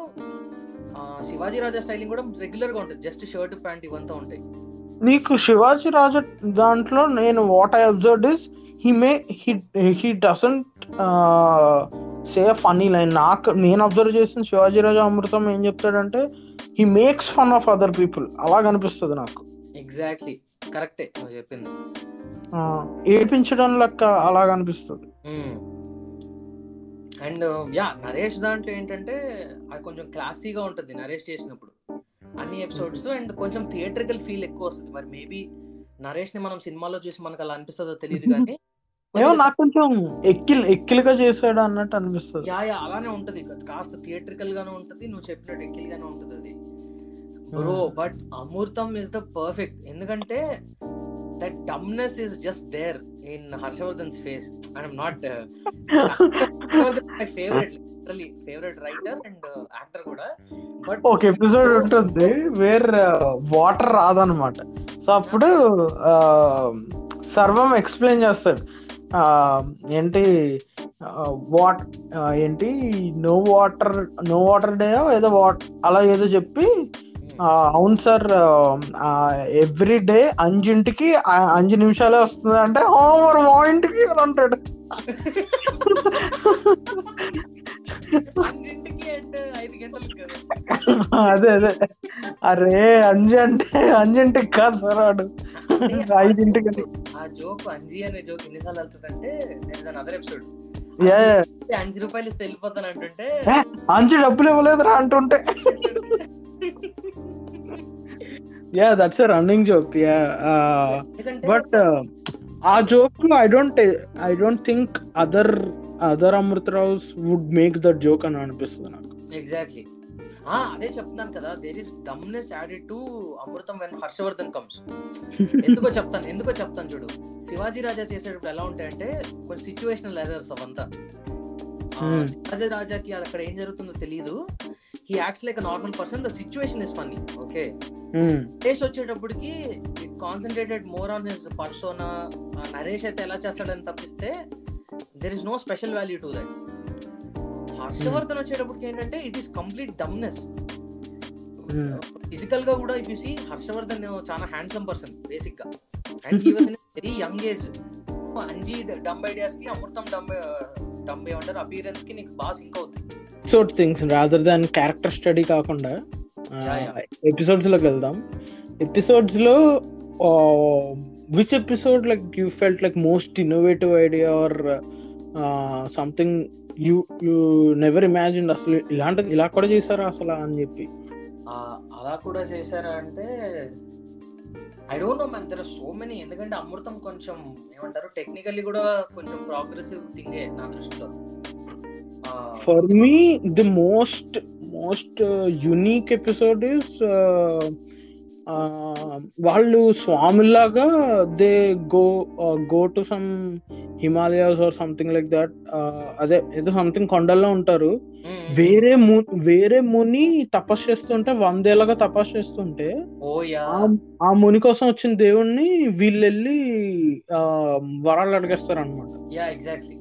శివాజీ రాజా స్టైలింగ్ కూడా రెగ్యులర్గా ఉంటుంది. జస్ట్ షర్ట్ ప్యాంట్ ఇవంతా ఉంటాయి. నీకు శివాజీ రాజా దాంట్లో నేను what I observe is he may he he doesn't say funny line నాకు నేను అబ్జర్వ్ చేసిన శివాజీ రాజా అమృతం ఏం చెప్తాడంటే he makes fun of other people అలా కనిపిస్తుంది నాకు. ఎగ్జాక్ట్లీ కరెక్టే నువ్వు చెప్పింది. ఆ, ఏడిపించడం లెక్క అలా కనిపిస్తుంది అండ్ యా నరేష్ దాంట్లో ఏంటంటే అది కొంచెం క్లాసీగా ఉంటుంది నరేష్ చేసినప్పుడు. అన్ని ఎపిసోడ్స్ అండ్ కొంచెం థియేట్రికల్ ఫీల్ ఎక్కువ వస్తుంది. మరి మేబీ నరేష్ని మనం సినిమాలో చూసి మనకు అలా అనిపిస్తుందో తెలియదు కానీ ఏమో నాకు కొంచెం ఎక్కిల్ ఎక్కిలుగా చేసాడు అన్నట్టు అనిపిస్తుంది. యా యా అలానే ఉంటది. కాస్త థియేట్రికల్ గానే ఉంటది నువ్వు చెప్పినట్టు ఎక్కిల్ గానే ఉంటది అది. Bro but Amrutham is the perfect ఎందుకంటే that dumbness is just there in Harshavardhan's face I'm not my favourite literally favourite writer and actor కూడా. బట్ ఒక ఎపిసోడ్ ఉంటుంది వేర్ వాటర్ రాదనమాట. సో అప్పుడు ఆ, సర్వం ఎక్స్ప్లెయిన్ చేస్తాడు. ఆ, ఏంటి వాట్ ఏంటి no water no water day ఏదో వాట్ అలా ఏదో చెప్పి అవును సార్ ఎవ్రీ డే అంజింటికి అంజు నిమిషాలే వస్తుంది అంటే ఓవర్ మా ఇంటికి అంటాడు. అదే అదే. అరే అంజి అంటే అంజింటికి కాదు సార్ వాడు. ఐదింటికి ఆ జోక్ అంజి అనే జోక్ ఎన్నిసార్లు అదర్ ఎపిసోడ్ అంజు రూపాయలు వెళ్ళిపోతాను అంటుంటే అంజు డబ్బులు ఇవ్వలేదురా అంటుంటే. Yeah that's running joke yeah but ఆ joke I don't I don't think other other అమృతరావుస్ would make that joke అని అనిపిస్తుంది నాకు. ఎగ్జాక్ట్లీ అదే చెప్తున్నాను కదా there is dumbness added to Amrutham when Harshavardhan comes ఎందుకో చెప్తాను ఎందుకో చెప్తాను చూడు. శివాజీ రాజా చేసేటప్పుడు ఎలా ఉంటాయంటే కొంచెం సిచ్యువేషనల్ ఎర్రర్స్ అవంతా. Hmm. శివాజీ రాజాకి అది అక్కడ ఏం జరుగుతుందో తెలియదు he acts like normal person the situation is funny okay Hmm. Naresh వచ్చేటప్పటికి concentrated more on his persona Naresh అయితే ఎలా చేస్తాడని తప్పిస్తే there is no special value to that Harshavardhan వచ్చేటప్పటికి ఏంటంటే it is complete dumbness Hmm. ఫిజికల్గా కూడా if you see Harshavardhan చాలా హ్యాండ్సమ్ పర్సన్ బేసిక్గా. And he was very young age Anji dumb ఐడియాస్కి Amrutham dumb dumb ఏమంటారు? అపీరెన్స్కి నీకు బాగా సింక్ అవుతుంది episode things rather than character study కాకుండా. ఎపిసోడ్స్లోకి వెళ్దాం. ఎపిసోడ్స్లో which episode like you felt like most innovative idea or something you you never imagine అసలు ఇలాంటిది ఇలా కూడా చేశారా అసలు అని చెప్పి. అలా కూడా చేశారా అంటే I don't know man there so many ఎందుకంటే అమృతం కొంచెం ఏమంటారు టెక్నికల్లీ కూడా కొంచెం ప్రోగ్రెసివ్ థింగే నా దృష్టిలో. For me the most most unique episode is వాళ్ళు స్వామిలాగా they go go to some Himalayas or something like that అదే ఏదో సంథింగ్ కొండల్లో ఉంటారు. మ్మ్. వేరే ము వేరే ముని తపస్సు చేస్తుంటే వందేళ్ళగా తపస్సు చేస్తుంటే ఆ- ముని కోసం వచ్చిన దేవుణ్ణి వీళ్ళు వెళ్ళి ఆ, వరాలు అడిగేస్తారు అనమాట ఎగ్జాక్ట్లీ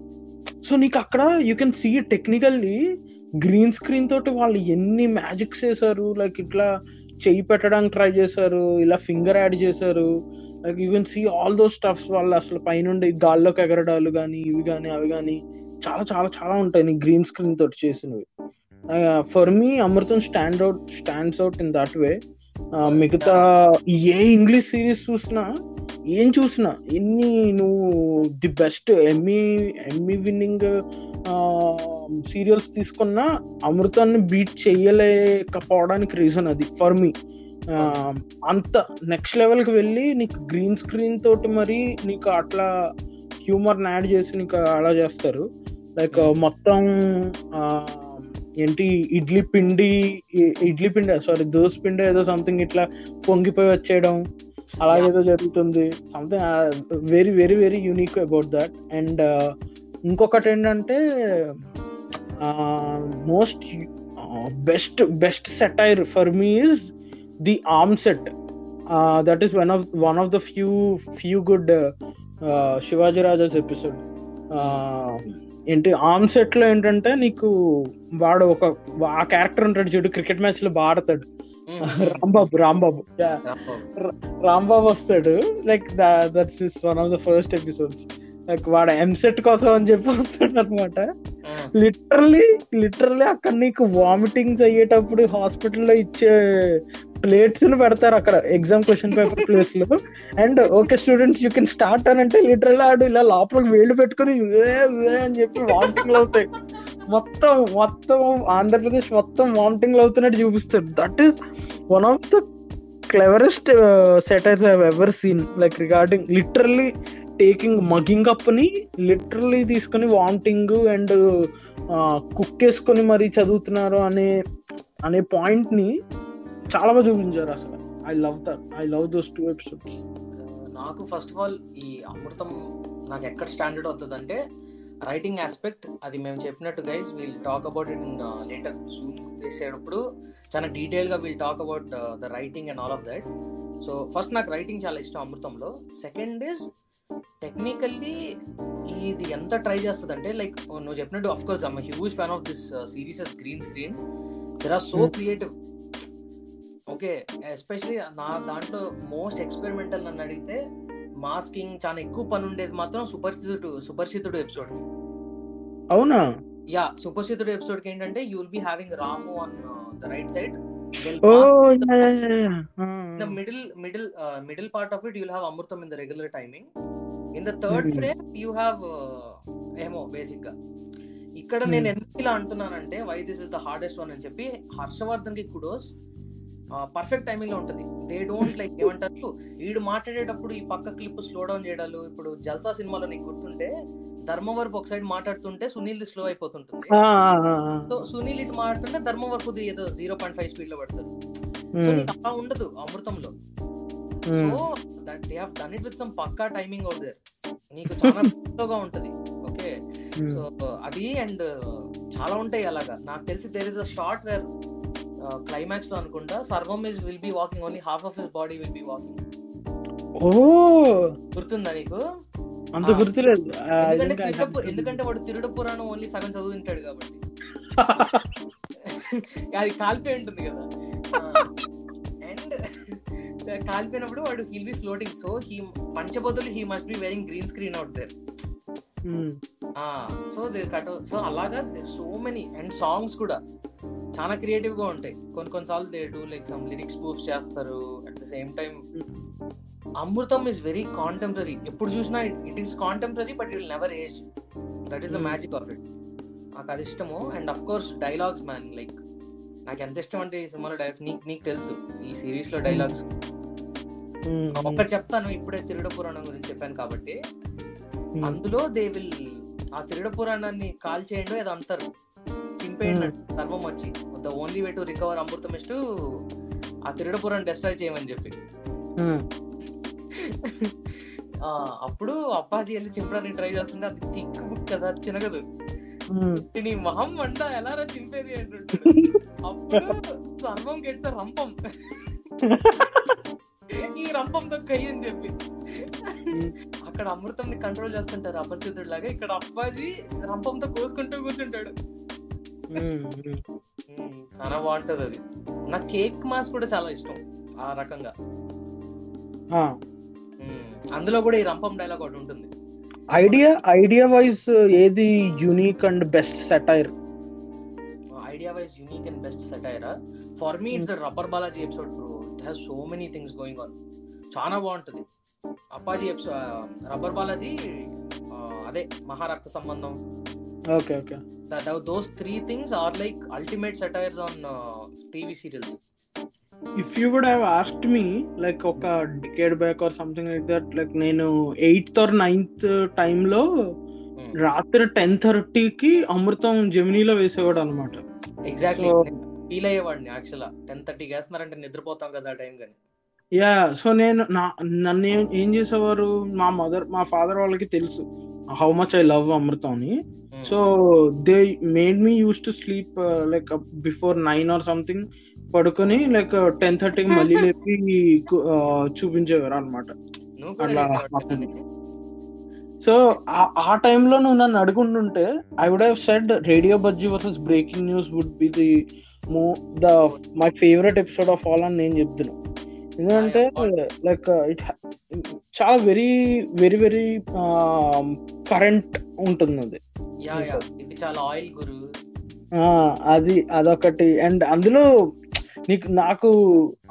సో నీకు అక్కడ you can see technically green screen తోటి వాళ్ళు ఎన్ని మ్యాజిక్స్ చేశారు లైక్ ఇట్లా చెయ్యి పెట్టడానికి ట్రై చేశారు ఇలా ఫింగర్ యాడ్ చేశారు. Like you can see all those stuffs వాళ్ళు అసలు పైనుండి గాల్లోకి ఎగరడాలు కానీ ఇవి కానీ అవి కానీ చాలా చాలా చాలా ఉంటాయి నీ గ్రీన్ స్క్రీన్ తోటి చేసినవి. For me Amrutham stand out stands out in that way మిగతా ఏ ఇంగ్లీష్ సిరీస్ చూసినా ఏం చూసినా? ఎన్ని నువ్వు the best Emmy Emmy winning serials తీసుకున్నా అమృతాన్ని బీట్ చేయలేకపోవడానికి రీజన్ అది ఫర్ మీ. అంత నెక్స్ట్ లెవెల్కి వెళ్ళి నీకు గ్రీన్ స్క్రీన్ తోటి మరి నీకు అట్లా హ్యూమర్ యాడ్ చేసి నీకు అలా చేస్తారు. లైక్ మొత్తం ఆ, ఏంటి ఇడ్లీ పిండి ఇడ్లీ పిండి సారీ దోశ పిండి ఏదో సంథింగ్ ఇట్లా పొంగిపోయి వచ్చేయడం. అలా Yeah. ఏదో జరుగుతుంది. Something very very very unique about that and ఇంకొకటి ఏంటంటే most best best satire for me is the arm set that is one of one of the few few good Shivaji Raja's episode ఏంటి arm సెట్లో ఏంటంటే నీకు వాడు ఒక ఆ character ఉంటాడు చూడు క్రికెట్ మ్యాచ్లో బాగా ఆడతాడు రాంబాబు రాంబాబు. Yeah. రాంబాబు. వస్తాడు. Like that's is one of the first episodes like వాడు ఎంసెట్ కోసం అని చెప్పి వస్తాడు అనమాట లిటరల్లీ లిటరల్లీ అక్కడ నీకు వామిటింగ్స్ అయ్యేటప్పుడు హాస్పిటల్లో ఇచ్చే ప్లేట్స్ని పెడతారు అక్కడ ఎగ్జామ్ క్వశ్చన్ పేపర్ ప్లేస్లో. And okay students you can start అని అంటే లిటరల్లీ ఆడు ఇలా లోపలికి వేళ్ళు పెట్టుకుని అని చెప్పి వామిటింగ్లు అవుతాయి. మొత్తం మొత్తం ఆంధ్రప్రదేశ్ మొత్తం వామిటింగ్లు అవుతున్నట్టు చూపిస్తాడు. That is one of the cleverest satires I ever seen like regarding literally taking mugging అప్ని literally తీసుకొని వామిటింగ్ అండ్ కుక్ వేసుకొని మరీ చదువుతున్నారు అనే అనే పాయింట్ని చాలా బాగా చూపించారు అసలు. I love that I love those two episodes నాకు ఫస్ట్ ఆఫ్ ఆల్ ఈ అమృతం నాకు ఎక్కడ స్టాండర్డ్ అవుతుంది అంటే రైటింగ్ ఆస్పెక్ట్ అది మేము చెప్పినట్టు guys we'll talk about it in later soon చేసేటప్పుడు చాలా డీటెయిల్గా we'll talk about the writing and all of that so first నాకు రైటింగ్ చాలా ఇష్టం అమృతంలో. సెకండ్ ఇస్ టెక్నికల్లీ ఇది ఎంత ట్రై చేస్తుంది అంటే లైక్ నువ్వు చెప్పినట్టు of course I'm huge fan of this series green screen there are so. Creative okay especially నా దాంట్లో మోస్ట్ ఎక్స్పెరిమెంటల్ నన్ను అడిగితే మాస్కింగ్ చాలా ఎక్కువ పని ఉండేది మాత్రం సుపరిచితుడు సుపరిచితుడు ఎపిసోడ్కి. అవునా? యా సుపరిచితుడు ఎపిసోడ్కి ఏంటంటే you will be having Ramu on the right side oh the middle middle middle part of it you'll have amurtam in the regular timing. In the third Hmm. frame you have uh, ఏమో బేసిక్గా. ఇక్కడ నేను Hmm. ఎందుకు ఇలా అంటున్నానంటే why this is the hardest one అని చెప్పి హర్షవర్ధన్కి kudos perfect టైమింగ్లో ఉంటది. దే డోంట్ లైక్ ఏమంటారు? వీడు మాట్లాడేటప్పుడు ఈ పక్క క్లిప్ స్లో డౌన్ చేయడాలు ఇప్పుడు జల్సా సినిమాలో నీకు గుర్తుంటే ధర్మవరపు ఒక సైడ్ మాట్లాడుతుంటే సునీల్ స్లో అయిపోతుంటుంది. సో సునీల్ ఇటు మాట్లాడుతుంటే ధర్మవరపు ఏదో జీరో పాయింట్ ఫైవ్ స్పీడ్లో పడతారు. సో నీకు అలా ఉండదు అమృతంలో. So that they have done it with some Pakka timing out there నీకు చాలా ఫ్లోగా ఉంటది. ఓకే సో అది అండ్ చాలా ఉంటాయి అలాగా. నాకు తెలిసి there is a short where క్లైమాక్స్లో అనుకుంటా Sarvam is will be walking only half of his body will be walking oh! గుర్తుందా నీకు? అంత. గుర్తులేదు. ఎందుకంటే వాడు తిరుడ పురాణం ఓన్లీ సగం చదువుతుంటాడు కాబట్టి. అది కాలిపోయి ఉంటుంది కదా. అండ్ కాలిపోయినప్పుడు వాడు he'll be floating so he పంచబదులు he must be wearing green screen out there so they cut so అలాగా సో మెనీ అండ్ సాంగ్స్ కూడా చాలా క్రియేటివ్గా ఉంటాయి. కొన్ని కొన్నిసార్లు they do like some lyrics proofs చేస్తారు. At the same time Amrutham is very contemporary ఎప్పుడు చూసినా it is contemporary but it will never age that is the Hmm. Magic of it నాకు అది ఇష్టము. And of course dialogues man like నాకు ఎంత ఇష్టం అంటే ఈ సినిమాలో డైలాగ్స్ నీకు నీకు తెలుసు. ఈ సిరీస్లో డైలాగ్స్ ఉమ్, ఒక్కటి చెప్తాను ఇప్పుడే తిరుడ పురాణం గురించి చెప్పాను కాబట్టి. అందులో దే విల్ ఆ తిరుడ పురాణాన్ని కాల్ చేయండి అది అంటారు. చింపేయండి సర్వం వచ్చి. The only way to recover Amrutham is to ఆ తిరుడ పురాణం డెస్ట్రాయ్ చేయమని చెప్పి. ఆ, అప్పుడు అప్పాజీ వెళ్ళి చింపడానికి ట్రై చేస్తుంటే అది థిక్ బుక్ కదా చినగదు. నీ మొహం మంట ఎలా రా చింపేది అంటుంటాడు. అప్పుడు సర్వం గెట్స్ రంపం. ఈ రంపంతో కయ్యి అని చెప్పి. అక్కడ అమృతంని కంట్రోల్ చేస్తుంటారు అపరిచితుడు లాగా ఇక్కడ అప్పాజీ రంపంతో కోసుకుంటూ కూర్చుంటాడు. చాలా బాగుంటది అది. నాకు కేక్ మాస్ కూడా చాలా ఇష్టం ఆ రకంగా. అందులో కూడా ఈ రంపం డైలాగ్ ఒకటి ఉంటుంది. ఐడియా ఐడియా వైజ్ ఏది unique and best satire idea wise unique and best సెటైరా for me it's rubber Balaji episode bro it has so many things going on చాలా బాగుంటది. అప్పాజీ రబ్బర్ బాలాజీ అదే మహారక్త సంబంధం. Okay okay those three things are like ultimate satires on TV serials if you would have asked me like ఒక decade back or something like that like నేను eighth or ninth టైంలో రాత్రి ten థర్టీకి అమృతం జమినీలో వేసేవాడు అనమాట ఎగ్జాక్ట్లీ ఫీల్ అయ్యేవాడిని actual ten థర్టీకి వేస్తున్నారంటే నిద్రపోతాం కదా ఆ టైం కానీ యా సో నేను నా నన్ను ఏం ఏం చేసేవారు? మా మదర్ మా ఫాదర్ వాళ్ళకి తెలుసు how much I love Amrutham అని so they made me use to sleep like before nine or something పడుకొని లైక్ టెన్ థర్టీకి మళ్ళీ లేపి చూపించేవారు అనమాట అట్లా? సో ఆ టైంలో నువ్వు నన్ను అడుగుంటుంటే I would have said radio bajji versus breaking news would be the mo the my favorite episode of all అని నేను చెప్తున్నా. ఎందుకంటే లైక్ ఇట్ చాలా వెరీ వెరీ వెరీ కరెంట్ ఉంటుంది అది అది అదొకటి. అండ్ అందులో నీకు నాకు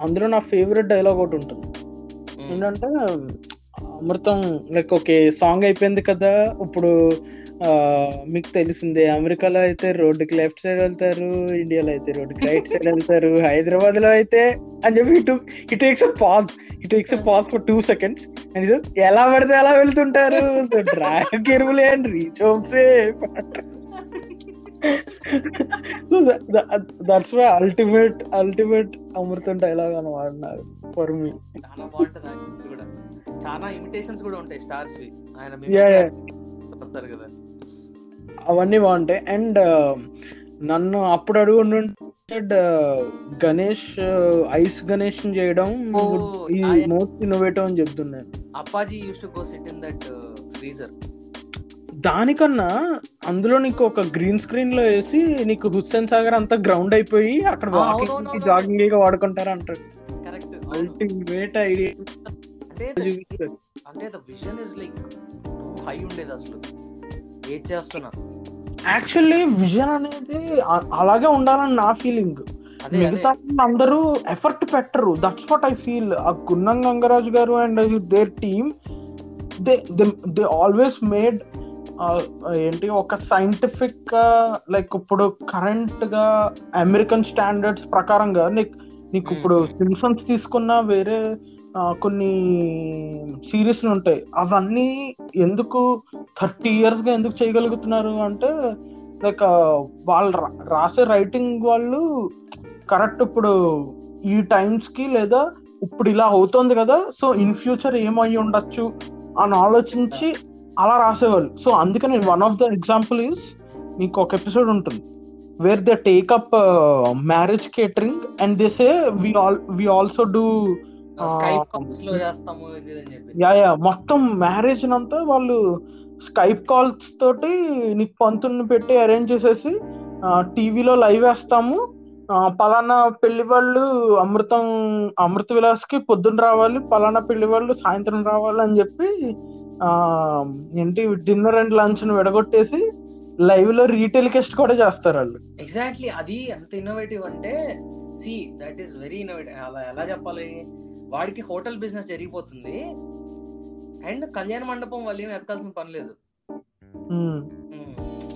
అందులో నా ఫేవరెట్ డైలాగ్ ఒకటి ఉంటుంది. ఏంటంటే అమృతం లైక్ ఓకే సాంగ్ అయిపోయింది కదా. ఇప్పుడు మీకు తెలిసిందే అమెరికాలో అయితే రోడ్డుకి లెఫ్ట్ సైడ్ వెళ్తారు ఇండియాలో అయితే రోడ్డుకి రైట్ సైడ్ వెళ్తారు హైదరాబాద్లో అయితే అని చెప్పి ఇటు it takes a pause it takes a pause for two seconds and ఎలా పడితే ఎలా వెళ్తుంటారు? డ్రాగ్ ఎరువులే and reach హోమ్సే that's my ultimate ultimate Amrutham dialogue అని వాడినారు ఫర్ మీ చాలా బాగుంటది కూడా. చాలా ఇమిటేషన్స్ కూడా ఉంటాయి స్టార్స్ వి. ఆయన. వస్తారు కదా. అవన్నీ బాగుంటాయి. అండ్ నన్ను అప్పుడు అడుగుండు గణేష్ ఐస్ గణేష్ చేయడం ఈ. మోస్ట్ ఇన్నోవేటివ్ అని చెప్తున్నాను Appaji use to go sit in that freezer దానికన్నా అందులో నీకు ఒక గ్రీన్ స్క్రీన్లో వేసి నీకు హుస్సేన్ సాగర్ అంతా గ్రౌండ్ అయిపోయి అక్కడ వాకింగ్. జాగింగ్గా వాడుకుంటారు అంటారు కరెక్ట్ అల్టిమేట్ ఐడియా అంటే the vision is like high ఉండేది అసలు. ఏది చేస్తున్నా యాక్చువల్లీ విజన్ అనేది అలాగే ఉండాలని నా ఫీలింగ్ మిగతా అందరూ ఎఫర్ట్ పెట్టరు. దట్స్ వాట్ ఐ ఫీల్ ఆ Gunnam Gangaraju garu and their team they they always made ఏంటి ఒక సైంటిఫిక్ లైక్ ఇప్పుడు కరెంట్గా అమెరికన్ స్టాండర్డ్స్ ప్రకారంగా నీకు నీకు ఇప్పుడు సిమ్సన్స్ తీసుకున్న వేరే కొన్ని సిరీస్లు ఉంటాయి. అవన్నీ ఎందుకు థర్టీ ఇయర్స్గా ఎందుకు చేయగలుగుతున్నారు అంటే లైక్ వాళ్ళు రా- రాసే రైటింగ్ వాళ్ళు కరెక్ట్ ఇప్పుడు ఈ టైమ్స్కి లేదా ఇప్పుడు ఇలా అవుతోంది కదా సో ఇన్ ఫ్యూచర్ ఏమై ఉండొచ్చు అని ఆలోచించి అలా రాసేవాళ్ళు. సో అందుకని one of the example is మీకు ఒక ఎపిసోడ్ ఉంటుంది. Where they take up marriage catering and they say we all we also do Skype కాల్స్లో చేస్తాము ఇది అని చెప్పి. యా యా మొత్తం మ్యారేజ్ అంతా వాళ్ళు స్కైప్ కాల్స్ తోటి నీకు పంతుల్ని పెట్టి అరేంజ్ చేసేసి టీవీలో లైవ్ వేస్తాము. పలానా పెళ్ళి వాళ్ళు అమృతం అమృత విలాస్కి పొద్దున్న రావాలి పలానా పెళ్ళి వాళ్ళు సాయంత్రం రావాలి అని చెప్పి ఆ ఏంటి డిన్నర్ అండ్ లంచ్ విడగొట్టేసి లైవ్లో రీటెలికాస్ట్ కూడా చేస్తారు వాళ్ళు. ఎగ్జాక్ట్లీ అది ఎంత ఇన్నోవేటివ్ అంటే see that is very innovative అలా ఎలా చెప్పాలి? వాడికి హోటల్ బిజినెస్ జరిగిపోతుంది. అండ్ కళ్యాణ మండపం వాళ్ళు ఏమి ఎతకాల్సిన పని లేదు.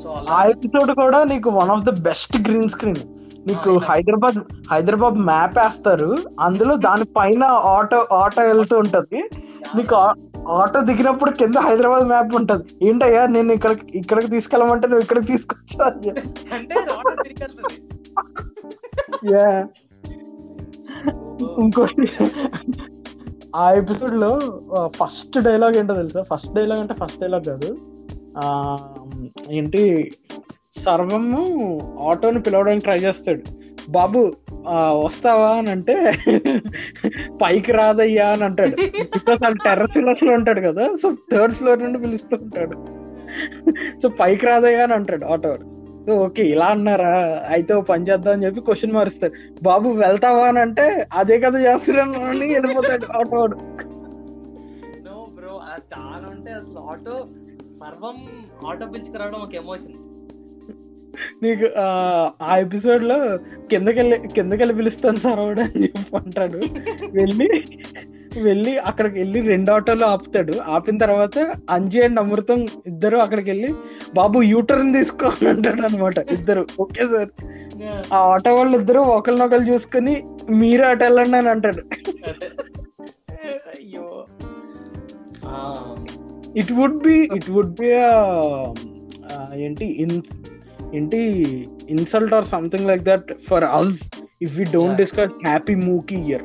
సో ఆ ఎపిసోడ్ కూడా నీకు one of the best green screen నీకు. హైదరాబాద్ హైదరాబాద్ మ్యాప్ వేస్తారు. అందులో దాని పైన ఆటో ఆటో వెళ్తూ ఉంటది. నీకు ఆటో దిగినప్పుడు కింద హైదరాబాద్ మ్యాప్ ఉంటది. ఏంటయ్యా నేను ఇక్కడ ఇక్కడికి తీసుకెళ్ళమంటే నువ్వు ఇక్కడికి తీసుకొచ్చా ఇంకోటి ఆ ఎపిసోడ్లో ఫస్ట్ డైలాగ్ ఏంటో తెలుసా? ఫస్ట్ డైలాగ్ అంటే ఫస్ట్ డైలాగ్ కాదు. ఆ ఏంటి సర్వము ఆటోని పిలవడానికి ట్రై చేస్తాడు. బాబు వస్తావా? అని అంటే పైకి రాదయ్యా అని అంటాడు. బికాస్ అది టెర్రస్ ఫ్లోర్స్లో ఉంటాడు కదా సో థర్డ్ ఫ్లోర్ నుండి పిలుస్తూ ఉంటాడు. సో పైకి రాదయ్యా అని అంటాడు ఆటో ఓకే ఇలా అన్నారా? అయితే పని చేద్దాం అని చెప్పి క్వశ్చన్ మారుస్తాడు బాబు వెళ్తావా? అని అంటే అదే కదా చేస్తున్నాను అని వెళ్ళిపోతాడు ఆటో. నో బ్రో చాలా ఉంటే అసలు ఆటో సర్వం ఆటో పిలుచుకురావడం ఒక ఎమోషన్ నీకు ఆ, ఎపిసోడ్లో కిందకెళ్ళి కిందకెళ్ళి పిలుస్తాను సార్ అని చెప్పి అంటాడు. వెళ్ళి వెళ్ళి అక్కడికి వెళ్ళి రెండు ఆటోలు ఆపుతాడు. ఆపిన తర్వాత అంజి అండ్ అమృతం ఇద్దరు అక్కడికి వెళ్ళి బాబు యూటర్న్ తీసుకో అని అంటాడు అనమాట ఇద్దరు. Okay sir. ఆ ఆటో వాళ్ళు ఇద్దరు ఒకరినొకరు చూసుకుని మీరు అటు వెళ్ళండి అని అంటాడు. అయ్యో. It would be it would be ఏంటి ఇన్ ఏంటి insult or something like that for us if we don't. Discuss happy మూకీ year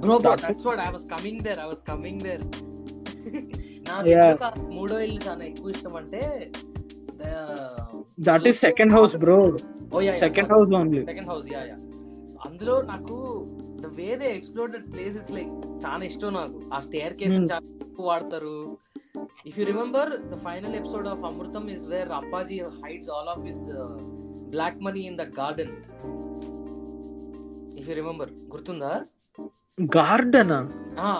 bro bro That's- that's what I was coming there I was coming there నాకు మూడో ఇల్లు చాలా ఎక్కువ ఇష్టం అంటే that is second house bro oh yeah second house only second house yeah yeah అందులో నాకు the way they explore that place it's like చాలా ఇష్టం నాకు. ఆ స్టేర్ కేస్ Hmm. చాలా ఎక్కువ వాడతారు. If you remember the final episode of Amrutham is where Appaji hides all of his black money in that garden if you remember గుర్తుందా? Garden?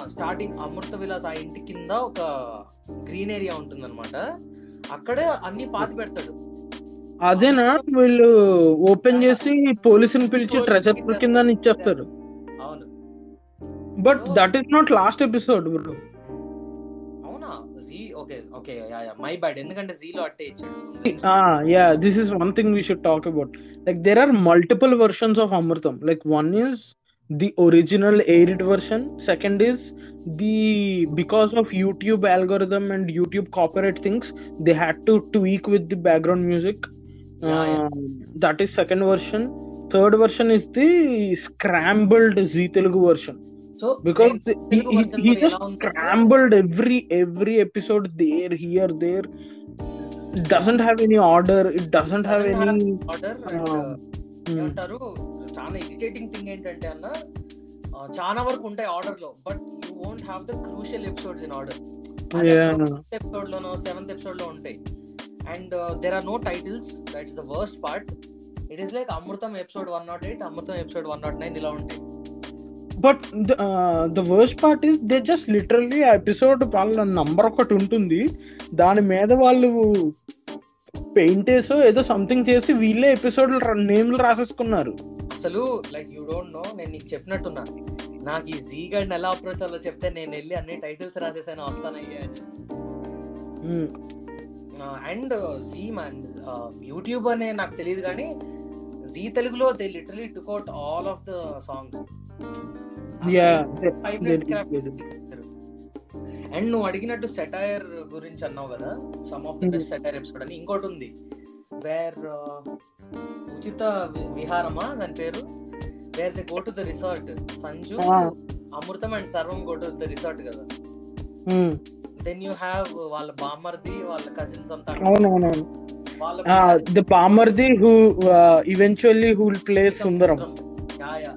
Starting Amrutha Vilas ఆ ఇంటి కింద ఒక గ్రీన్ ఏరియా ఉంటుందన్నమాట. అక్కడ అన్ని పాతి పెడతాడు. అదేనా? వీళ్ళు ఓపెన్ చేసి పోలీసుని పిలిచి ట్రెజర్ కింద ఇచ్చేస్తారు. అవును. But that is not last episode bro అవునా? Zee okay okay yeah yeah my bad ఎందుకంటే జీలో అట్టే ఇచ్చాడు. Ah, yeah, this is one thing we should talk about. Like, there are multiple versions of Amritam. Like, one is the original aired version. Second is the because of youtube algorithm and youtube corporate things they had to tweak with the background music. Yeah, yeah. Um, that is second version. Third version is the scrambled z telugu version. So because he, he, he just scrambled every every episode there here there. Doesn't have any order. It doesn't, doesn't have, have any order and, um, uh, hmm. చాలా irritating thing ఏంటంటే అన్న చాలా వరకు ఉంటాయి ఆర్డర్లో but you won't have the crucial episodes in order episode లోనో seventh ఎపిసోడ్లో ఉంటాయి. And there are no titles that's the worst part it is like Amrutham episode one not eight Amrutham episode one not nine ఇలా ఉంటాయి. But the, uh, the worst part is they just literally ఆ episode వాళ్ళ number ఒకటి ఉంటుంది. దాని మీద వాళ్ళు paint వేసో ఏదో సంథింగ్ చేసి వీళ్ళే ఎపిసోడ్ నేమ్లు రాసేసుకున్నారు. అసలు లైక్ యూ డోంట్ నో నేను నీకు చెప్పినట్టున్నా. నాకు ఈ జీ గడ్ ఎలా అప్రోచ్ అవ్వాలో చెప్తే నేను వెళ్ళి అన్ని టైటిల్స్ రాసేసాను వస్తానయ్యా అని. అండ్ జీ మ్యాన్ యూట్యూబ్ అనే నాకు తెలియదు కానీ జీ తెలుగులో they literally took out all of the songs. And నువ్వు అడిగినట్టు సెటైర్ గురించి అన్నావు కదా some of the. Best satire episode అని. ఇంకోటి ఉంది. వేర్ ఉచిత విహారమా? దాని పేరు? Where they go to the resort. Sanju. Amrutham and Sarvam go to the resort కదా? దెన్ యూ హ్యావ్ వాళ్ళ బామ్మర్ది వాళ్ళ కజిన్స్ అంతా. అవునవునవును. who uh, eventually who will play Sundaram. Yeah yeah.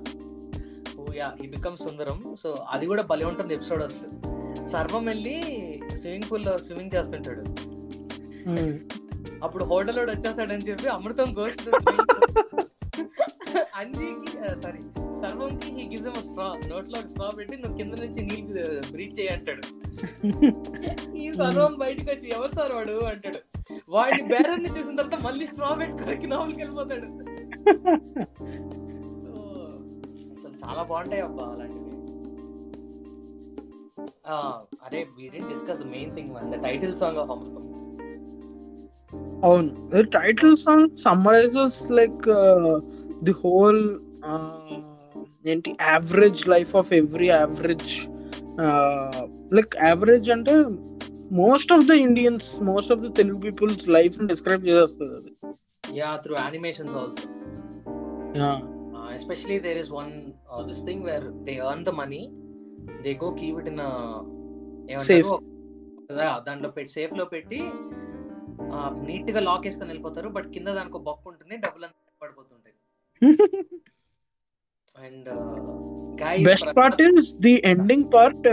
Oh yeah ఈ బికమ్ సుందరం. సో అది కూడా భలే ఉంటుంది ఎపిసోడ్ అసలు. సర్వం వెళ్ళి స్విమ్మింగ్ పూల్లో స్విమ్మింగ్ చేస్తుంటాడు. అప్పుడు హోటల్ వాడు వచ్చేస్తాడని చెప్పి అమృతం ghost అంజీకి sorry సర్వంకి he gives M straw నోట్లో స్ట్రా పెట్టి నువ్వు కింద నుంచి నీళ్ళు బ్రీచ్ చేయి అంటాడు. ఈ సర్వం బయటకు వచ్చి ఎవరు సార్ వాడు అంటాడు. వాడిని బేరాన్ని చూసిన తర్వాత మళ్ళీ స్ట్రా పెట్టుకోడానికి లోపలికి వెళ్ళిపోతాడు. సో అసలు చాలా బాగుంటాయి అబ్బా అలాంటివి. అరే we D discuss the main thing the title song of Amrutham. అవును summarizes like uh, the whole uh, ఏంటి average life of every average like average అంటే most of the Indians most of the Telugu people's life describe చేసేస్తుంది అది yeah through animations also Yeah. uh, especially there is one uh, this thing where they earn the money they go keep it in a Safe. కదా దాంట్లో పెట్టి సేఫ్లో పెట్టి నీట్గా lock వేసుకొని వెళ్ళిపోతారు. But కింద దానికి ఒక బొక్క ఉంటుంది. డబ్బులు అన్నీ పడిపోతుంటాయి. And best part is the ending part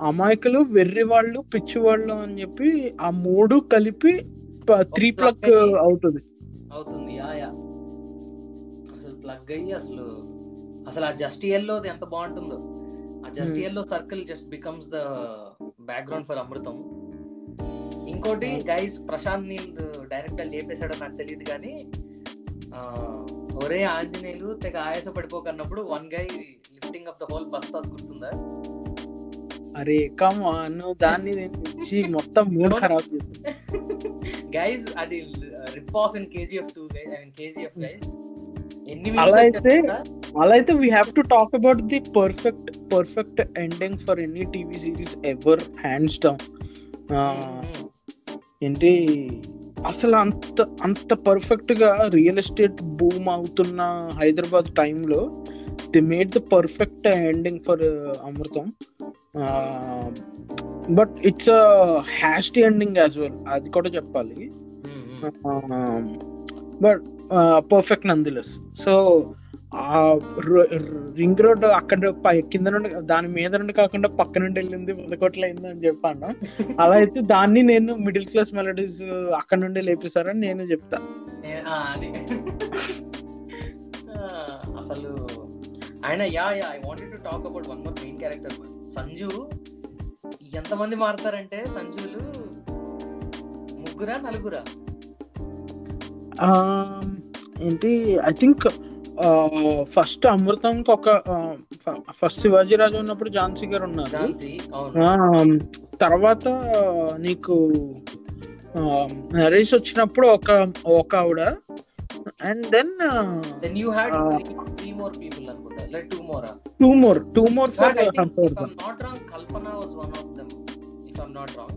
అమాయకులు వెర్రి వాళ్ళు పిచ్చి వాళ్ళు అని చెప్పి ఆ మూడు కలిపి త్రీ ప్లక్ అవుతుంది. అవుతుంది. Yeah yeah. అసలు ప్లగ్ అయ్యి అసలు అసలు ఆ జస్ట్లో ఎంత బాగుంటుందో. ఆ జస్ట్ Hmm. లో circle just becomes the background for Amrutham ఇంకోటి గైస్ ప్రశాంత్ నీల్ డైరెక్ట్ లేపేశాడో నాకు తెలియదు కానీ ఒరే ఆంజనేయులు తెగ ఆయాస పడిపోకన్నప్పుడు one guy lifting up the whole బస్తాస్ గుర్తుందా? అరే కమ్ నువ్వు దాన్ని మొత్తం మూడ్ ఖరాబ్ గైస్ అది rip off in KGF two guys I mean KGF guys అలా అయితే అలా అయితే we have to talk about the perfect perfect ending for any TV series ever hands down. ఏంటి? అసలు అంత అంత పర్ఫెక్ట్గా రియల్ ఎస్టేట్ బూమ్ అవుతున్న హైదరాబాద్ టైంలో they made the perfect ending for Amrutham. But it's hasty ending as well అది కూడా చెప్పాలి. But perfect nonetheless. సో ఆ రింగ్ రోడ్ అక్కడ కింద నుండి దాని మీద నుండి కాకుండా పక్క నుండి వెళ్ళింది వందకోట్లు అయింది అని చెప్పాను. అలా అయితే దాన్ని నేను మిడిల్ క్లాస్ మెలడీస్ అక్కడ నుండి లేపేశారని నేను చెప్తా. అసలు ఆయన yeah yeah I wanted to talk about one more main character Sanju ఎంతమంది మారుతారంటే సంజులు ముగ్గురా నలుగురా? ఏంటి ఐ థింక్ ఫస్ట్ అమృతంకి ఒక ఫస్ట్ శివాజీ రాజు ఉన్నప్పుడు ఝాన్సీ గారు ఉన్నారు తర్వాత నీకు నరేష్ వచ్చినప్పుడు ఒక ఒక ఆవిడ. And then then you had. Three more people అనుకుంటా like two more two more two more for not wrong Kalpana one of them if I'm not wrong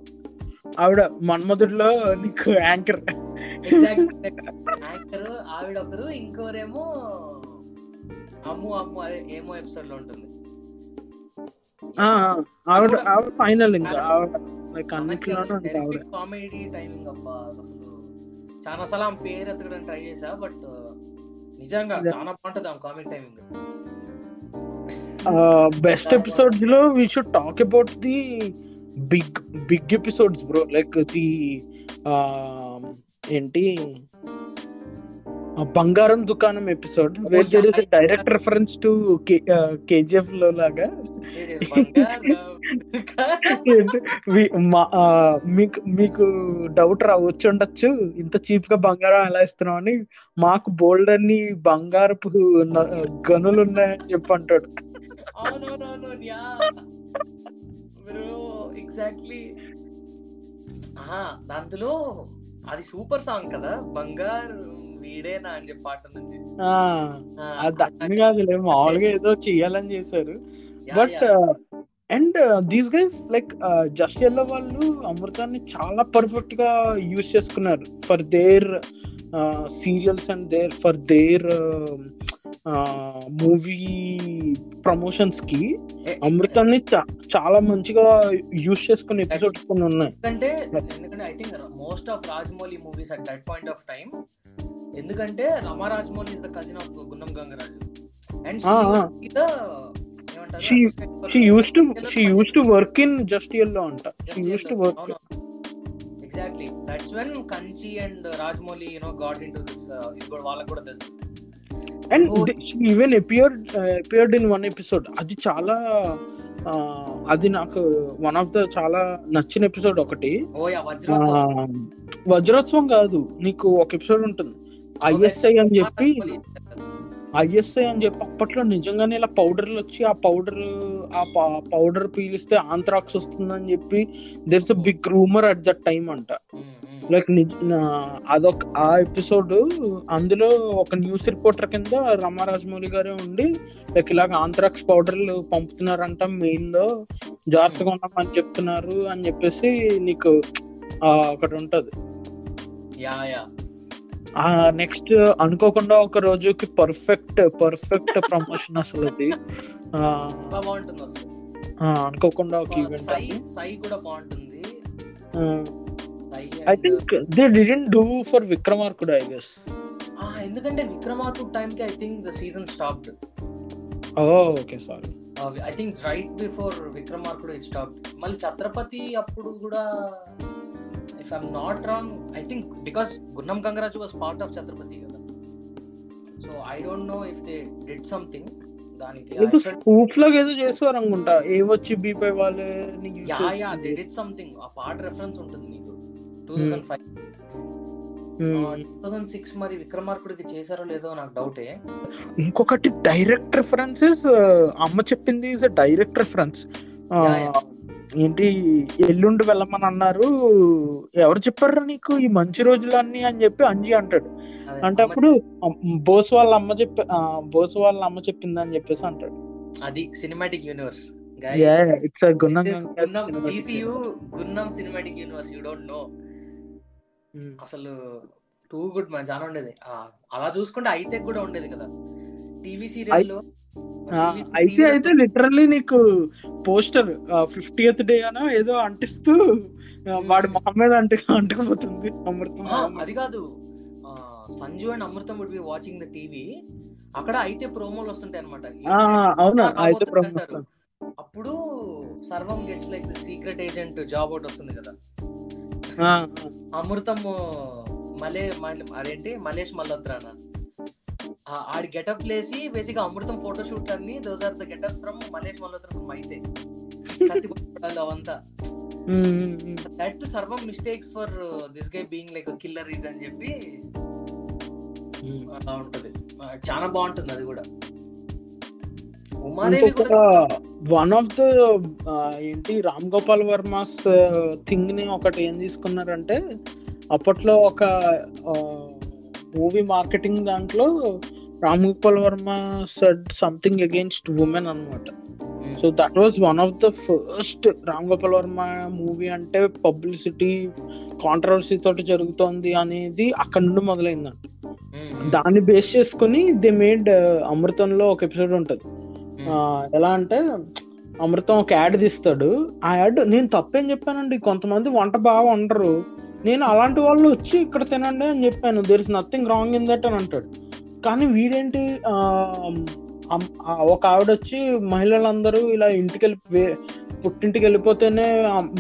ఆవిడ మన్మధుడిలో నీకు యాంకర్. యాక్టర్ ఆవిడ ఒకరు ఇంకోరేమో అమ్ము అమ్ము అదే ఏమో ఎపిసోడ్లో ఉంటుంది. ఆవిడ ఆవిడ ఫైనల్ ఇంకా లైక్ ఆవిడ కామెడీ టైమింగ్ అబ్బా అసలు చాలా సార్లు ఆమె పేరు ఎత్తకడం ట్రై చేసా బట్ నిజంగా Yeah. చాలా బాగుంటది ఆమె కామెడీ టైమింగ్ బెస్ట్ ఎపిసోడ్స్లో we should talk about the big big episodes bro. Like the ఏంటి? బంగారం దుకాణం episode. Where there is direct reference to కేజీఎఫ్లో లాగా. మీకు మీకు డౌట్ రా వచ్చి ఉండొచ్చు ఇంత చీప్గా బంగారం ఎలా ఇస్తున్నాం అని. మాకు బోల్డ్ అన్ని బంగారపు గనులు ఉన్నాయని చెప్పి అంటాడు. ఎగ్జాక్ట్లీ దాంట్లో అది సూపర్ సాంగ్ కదా. బంగారు వీడేనా అని చెప్పి పాట నుంచి అన్ని కాదులే మామూలుగా ఏదో చెయ్యాలని చేశారు. But. And these guys like Just Yellow వాళ్ళు అమృతాన్ని చాలా పర్ఫెక్ట్గా యూజ్ చేసుకున్నారు for their serials and their for their movie ప్రమోషన్స్కి అమృతాన్ని చాలా మంచిగా యూజ్ చేసుకునే ఎపిసోడ్స్ కొన్ని ఉన్నాయి. ఎందుకంటే ఎందుకంటే I think most of Rajamouli movies at that point of time ఎందుకంటే Rama Rajamouli is the cousin of Gunnam Gangaraju and she used to she used to work in Just Yellow అంట. She used to work exactly that's when Kanchi and Rajamouli you know got in to this ఇది కూడా వాళ్ళకి కూడా తెలుసు. And even appeared appeared in one episode అది చాలా ఆ, అది నాకు వన్ ఆఫ్ ద చాలా నచ్చిన ఎపిసోడ్ ఒకటి. యా వజ్రోత్సవం. కాదు నీకు ఒక ఎపిసోడ్ ఉంటుంది. ఐఎస్ఐ అని చెప్పి ఐఎస్ఐ అని చెప్పి అప్పట్లో నిజంగానే ఇలా పౌడర్లు వచ్చి ఆ పౌడర్ ఆ పౌడర్ పీలిస్తే ఆంథ్రాక్స్ వస్తుందని చెప్పి there's a big rumour at. That time అంట లైక్ అదొక ఆ ఎపిసోడ్ అందులో ఒక న్యూస్ రిపోర్టర్ కింద రమా రాజమౌళి గారే ఉండి లైక్ ఇలాగ ఆంథ్రాక్స్ పౌడర్లు పంపుతున్నారంట మెయిన్లో జాగ్రత్తగా ఉండమని చెప్తున్నారు అని చెప్పేసి నీకు ఆ, ఒకటి ఉంటది. Yeah yeah. ఆ నెక్స్ట్ అనుకోకుండా ఒక రోజుకి పర్ఫెక్ట్ పర్ఫెక్ట్ ప్రమోషన్ అసలు అది. బాగుంటుంది అసలు. అనుకోకుండా ఒక ఈవెంట్ సై కూడా బాగుంటుంది. I think they didn't do for Vikramarkudu I guess ఎందుకంటే విక్రమార్కు టైం కి I think the season stopped oh okay sorry I think right before Vikramarkudu it stop మళ్ళీ ఛత్రపతి అప్పుడు కూడా if I'm not wrong I think because Gunnam Gangaraju was part of Chatrapathi కదా. So I don't know if they did something దానికి ఏదో scoop లాగా ఏదో చేసేవారు అనుకుంటా ఏ వచ్చి బీపై వాళ్ళే yeah yeah they did something ఆ పార్ట్ రెఫరెన్స్ ఉంటుంది నీకు two thousand five two thousand six మరి విక్రమార్కుడికి చేశారో లేదో నాకు డౌటే ఇంకొకటి డైరెక్ట్ రెఫరెన్సెస్ అమ్మ చెప్పింది ఇస్ డైరెక్ట్ రెఫరెన్స్. ఏంటి ఎల్లుండి వెళ్ళమని అన్నారు. ఎవరు చెప్పారు నీకు? ఈ మంచి రోజులన్నీ అని చెప్పి అంజి అంటాడు. అంటే అప్పుడు బోస్ వాళ్ళ అమ్మ చెప్పి బోస్ వాళ్ళ అమ్మ చెప్పింది అని చెప్పేసి అంటాడు. అది cinematic universe it's Gunnam GCU Gunnam cinematic universe you don't know అసలు టూ గుడ్ చాలా ఉండేది. అలా చూసుకుంటే అయితే కూడా ఉండేది కదా. టీవీ సీరియల్లో అయితే అయితే లిటరల్లీ నీకు పోస్టర్ ఫిఫ్టీయత్ డే అనా ఏదో అంటిస్తూ ఆ, వాడి మొహం మీద అంటు అంటుకుపోతుంది అమృతం. అది కాదు. Sanju and Amrutham would be watching the TV అక్కడ అయితే ప్రోమోలు వస్తుంటాయి అనమాట అవునా అయితే అప్పుడు Sarvam gets like the secret agent job ఒకటి వస్తుంది కదా. అమృతం మలే అదేంటి? మలేష్ మల్హోత్రానా? ఆడి గెటప్ లేసి బేసిక్ అమృతం ఫోటో షూట్ అన్ని those are the getup from Malesh Malhotra from అయితే అవంతా. That Sarvam mistakes for this guy being like killer ఇది అని చెప్పి అలా ఉంటది. చాలా బాగుంటుంది అది కూడా. వన్ ఆఫ్ ద ఏంటి రామ్ గోపాల్ వర్మస్ థింగ్ని ఒకటి ఏం తీసుకున్నారంటే అప్పట్లో ఒక మూవీ మార్కెటింగ్ దాంట్లో Ram Gopal Varma said something against women అన్నమాట. So that was one of the first Ram Gopal Varma movie అంటే పబ్లిసిటీ కాంట్రవర్సీ తోటి జరుగుతోంది అనేది అక్కడ నుండి మొదలైందంట. దాన్ని బేస్ చేసుకుని దే మేడ్ అమృతంలో ఒక ఎపిసోడ్ ఉంటది. ఆ, ఎలా అంటే అమృతం ఒక యాడ్ తీస్తాడు. ఆ యాడ్ నేను తప్పేం చెప్పానండి కొంతమంది వంట బాగా వండరు. నేను అలాంటి వాళ్ళు వచ్చి ఇక్కడ తినండి అని చెప్పాను. There is nothing wrong in that అని అంటాడు. కానీ వీడేంటి ఒక ఆవిడ వచ్చి మహిళలందరూ ఇలా ఇంటికి వెళ్ళి పుట్టింటికి వెళ్ళిపోతేనే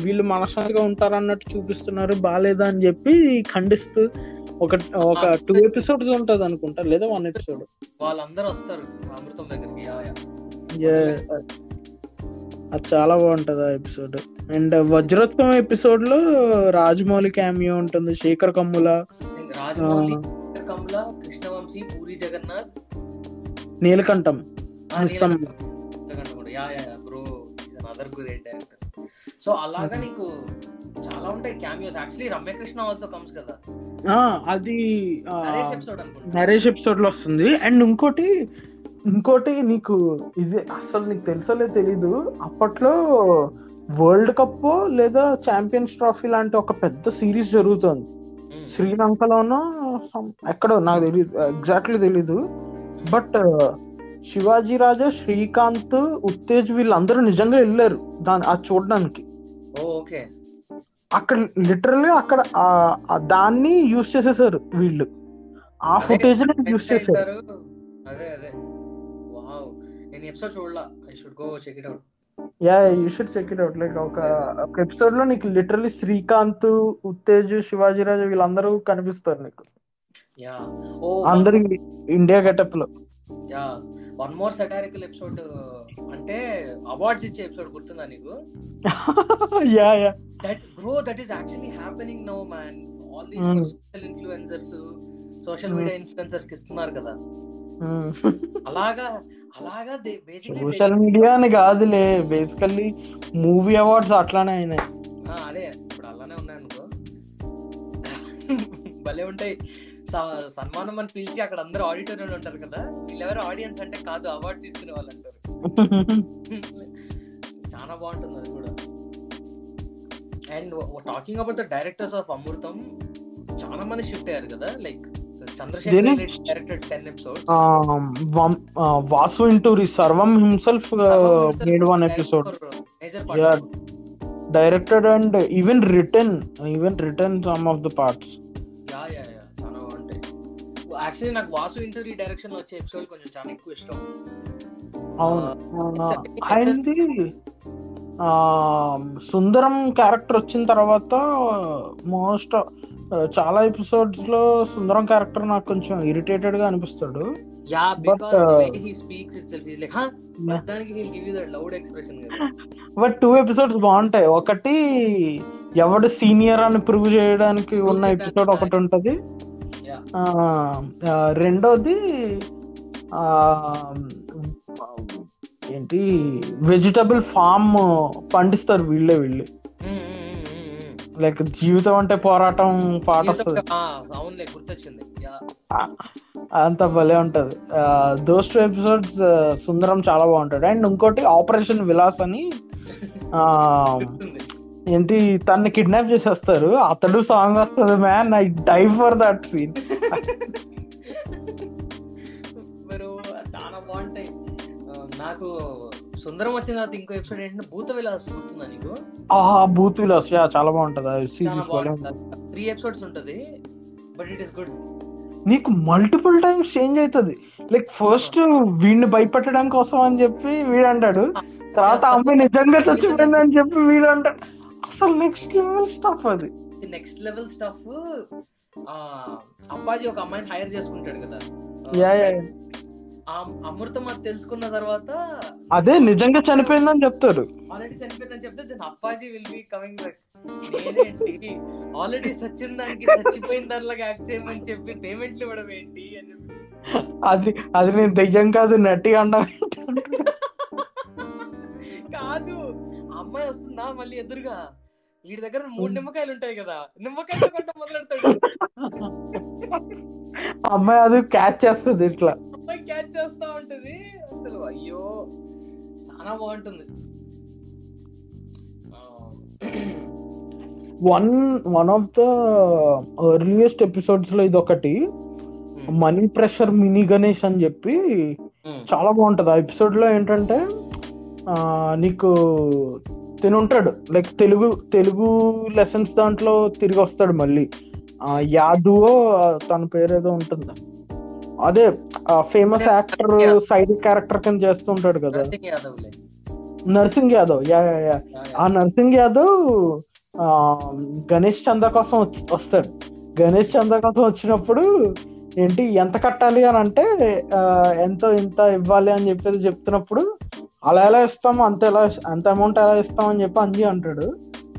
వీళ్ళు మనశ్శాంతిగా ఉంటారు అన్నట్టు చూపిస్తున్నారు బాగాలేదా అని చెప్పి ఖండిస్తూ ఒక ఒక టూ ఎపిసోడ్స్ ఉంటది అనుకుంటా లేదా వన్ ఎపిసోడ్ వాళ్ళందరూ వస్తారు అమృతం దగ్గరికి. అది చాలా బాగుంటది ఆ ఎపిసోడ్ అండ్ వజ్రోత్సవం ఎపిసోడ్లో రాజమౌళి క్యామియో ఉంటుంది శేఖర్ కమ్ముల. రాజమౌళి కమల Krishna Vamsi Puri Jagannadh. Neelakantam. Bro other great so అలాగా నీకు చాలా ఉంటాయి cameos actually Ramyakrishna also comes కదా. అది నరేష్ ఎపిసోడ్ నరేష్ ఎపిసోడ్లో వస్తుంది. అండ్ ఇంకోటి ఇంకోటి నీకు ఇది అసలు నీకు తెలుసలే తెలీదు. అప్పట్లో వరల్డ్ కప్ లేదా ఛాంపియన్స్ ట్రోఫీ లాంటి ఒక పెద్ద సిరీస్ జరుగుతుంది. శ్రీలంకలోనో ఎక్కడో నాకు తెలియదు ఎగ్జాక్ట్లీ తెలీదు. బట్ శివాజీ రాజా శ్రీకాంత్ ఉత్తేజ్ వీళ్ళందరూ నిజంగా వెళ్ళారు దాని అది చూడడానికి. ఓకే. అక్కడ లిటరల్లీ అక్కడ దాన్ని యూజ్ చేసేసారు వీళ్ళు. ఆ ఫుటేజ్ యూజ్ చేశారు నేను ఎపిసోడ్ చూడలా. I should go check it out yeah you should check it out like ఒక ఒక ఎపిసోడ్లో నీకు లిటరల్లీ శ్రీకాంత్ ఉత్తేజ్ శివాజీ రాజా వీళ్ళందరూ కనిపిస్తారు నీకు. యా ఓ అందరి ఇండియా గెటప్లో. Yeah one more satirical episode అంటే అవార్డ్స్ ఇచ్చే ఎపిసోడ్ గుర్తుందా నీకు? Yeah yeah that bro that is actually happening no man all these. Social influencers social media ఇన్ఫ్లుయెన్సర్స్కి ఇస్తున్నారు కదా. Hmm. అలాగా అలాగా సోషల్ మీడియా అని కాదులే. బేసికల్లీ మూవీ అవార్డ్స్ అట్లానే అయినాయి. అదే ఇప్పుడు అలానే ఉన్నాయి అనుకో. భలే ఉంటాయి. సన్మానం అని పిలిచి అక్కడ అందరూ ఆడిటోరియం ఉంటారు కదా. వీళ్ళెవరు ఆడియన్స్ అంటే కాదు అవార్డు తీసుకునే వాళ్ళు అంటారు. చాలా బాగుంటుంది అది కూడా. And talking about the directors of Amrutham చాలా మంది షిఫ్ట్ అయ్యారు కదా like Vasu Inturi Sarvam himself made one episode directed and even return even return some of the parts actually నాకు వాసు ఇంటర్వ్యూ డైరెక్షన్లో వచ్చే ఎపిసోడ్ కొంచెం చాలా ఎక్కువ ఇష్టం. అవును. సుందరం క్యారెక్టర్ వచ్చిన తర్వాత మోస్ట్ చాలా ఎపిసోడ్స్లో సుందరం క్యారెక్టర్ నాకు కొంచెం ఇరిటేటెడ్గా అనిపిస్తాడు. బట్ టూ ఎపిసోడ్స్ బాగుంటాయి. ఒకటి ఎవడు సీనియర్ అని ప్రూవ్ చేయడానికి ఉన్న ఎపిసోడ్. ఒకటి ఉంటది. రెండోది ఆ, ఏంటి వెజిటబుల్ ఫామ్ పండిస్తారు వీళ్ళే వీళ్ళు. లైక్ జీవితం అంటే పోరాటం పాట వస్తుంది. గుర్తొచ్చింది. అంత భలే ఉంటది. దోస్ టూ ఎపిసోడ్స్ సుందరం చాలా బాగుంటాడు. అండ్ ఇంకోటి ఆపరేషన్ విలాస్ అని ఏంటి తన్ని కిడ్నాప్ చేసేస్తారు. అతడు సాంగ్ వస్తుంది man I die for that scene నాకు సుందరం వచ్చిన తర్వాత ఇంకో ఎపిసోడ్ ఏంటంటే భూత విలాస్ గుర్తుందా నీకు? ఆ బూత్ విలాస్ యా చాలా బాగుంటది. త్రీ ఎపిసోడ్స్ ఉంటది బట్ ఇట్ ఇస్ గుడ్ నీకు మల్టిపుల్ టైమ్స్ చేంజ్ అవుతుంది లైక్ ఫస్ట్ వీడిని భయపెట్టడం కోసం అని చెప్పి వీడు అంటాడు తర్వాత అమ్మాయి నిజంగా చచ్చిపోయింది అని చెప్పి వీడు అంటాడు అసలు నెక్స్ట్ లెవెల్ స్టఫ్ అది. నెక్స్ట్ లెవెల్ స్టఫ్ అప్పాజీ ఒక అమ్మాయిని హైర్ చేసుకుంటాడు కదా. యా యా ఆ అమృతం అది తెలుసుకున్న తర్వాత అదే నిజంగా చనిపోయిందని చెప్తారు. ఆల్రెడీ చనిపోయిందని చెప్తే then Appaji will be coming back నేనేంటి? ఆల్రెడీ సచ్చిన దానికి చచ్చిపోయిన దానిలాగా యాక్ట్ చేయమని చెప్పి పేమెంట్లు ఇవ్వడం ఏంటి అని చెప్పి. అది అది నేను దెయ్యం కాదు నటి అండం కాదు. అమ్మాయి వస్తుందా మళ్ళీ ఎదురుగా? వీడి దగ్గర మూడు నిమ్మకాయలు ఉంటాయి కదా. నిమ్మకాయలు కొట్ట మొదలెడతాడు. అమ్మాయి అది క్యాచ్ చేస్తుంది ఇట్లా. అమ్మాయి క్యాచ్ చేస్తా ఉంటది. అసలు అయ్యో చాలా బాగుంటుంది. One one of the earliest ఎపిసోడ్స్లో ఇది ఒకటి మనీ ప్రెషర్ మినీ గణేష్ అని చెప్పి ఉమ్, చాలా బాగుంటది. ఆ ఎపిసోడ్లో ఏంటంటే నీకు తిని ఉంటాడు. లైక్ తెలుగు తెలుగు లెసన్స్ దాంట్లో తిరిగి వస్తాడు మళ్ళీ యాదువో తన పేరు ఏదో ఉంటుంది. అదే ఫేమస్ యాక్టర్ సైడ్ క్యారెక్టర్ కింద చేస్తూ ఉంటాడు కదా నర్సింగ్ యాదవ్. యా ఆ నర్సింగ్ యాదవ్ ఆ, గణేష్ చందా కోసం వస్తాడు. గణేష్ చందా కోసం వచ్చినప్పుడు ఏంటి ఎంత కట్టాలి అని అంటే ఎంతో ఇంత ఇవ్వాలి అని చెప్పేది చెప్తున్నప్పుడు అలా ఎలా ఇస్తాము అంత ఎలా అంత అమౌంట్ ఎలా ఇస్తాం అని చెప్పి అంజీ అంటాడు.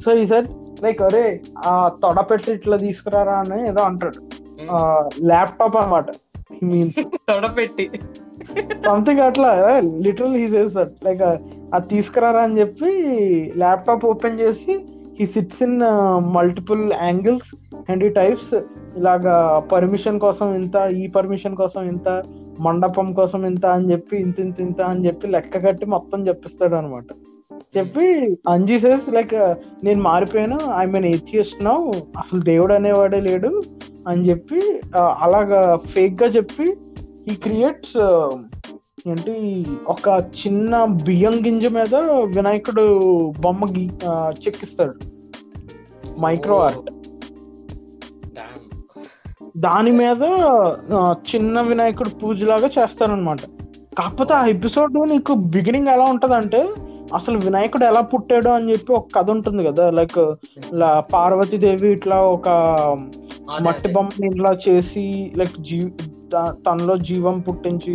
సో ఈ సార్ లైక్ అరే ఆ తొడ పెట్టి ఇట్లా తీసుకురారా అని ఏదో అంటాడు. ల్యాప్టాప్ అనమాట మీన్ తొడపెట్టి. సంథింగ్ అట్లా లిటరల్ హీ చేస్తాడు లైక్ అది తీసుకురారా అని చెప్పి ల్యాప్టాప్ ఓపెన్ చేసి he sits in multiple angles and ఈ టైప్స్ ఇలాగా పర్మిషన్ కోసం ఇంత ఈ పర్మిషన్ కోసం ఇంత మండపం కోసం ఇంత అని చెప్పి ఇంత ఇంత ఇంత అని చెప్పి లెక్క కట్టి మొత్తం చెప్పిస్తాడు అనమాట చెప్పి అంజీ సేస్ లైక్ నేను మారిపోయాను ఐ మీన్ ఏథియస్ట్ నౌ అసలు దేవుడు అనేవాడే లేడు అని చెప్పి ఆ, అలాగా ఫేక్గా చెప్పి ఈ క్రియేట్స్ ఏంటి ఒక చిన్న బియ్యం గింజ మీద వినాయకుడు బొమ్మ చెక్కిస్తాడు. Micro art. దాని మీద చిన్న వినాయకుడు పూజలాగా చేస్తారనమాట కాకపోతే ఆ ఎపిసోడ్ నీకు బిగినింగ్ ఎలా ఉంటదంటే అసలు వినాయకుడు ఎలా పుట్టాడు అని చెప్పి ఒక కథ ఉంటుంది కదా లైక్ పార్వతీదేవి ఇట్లా ఒక మట్టి. బొమ్మని ఇట్లా చేసి లైక్ జీ తనలో జీవం పుట్టించి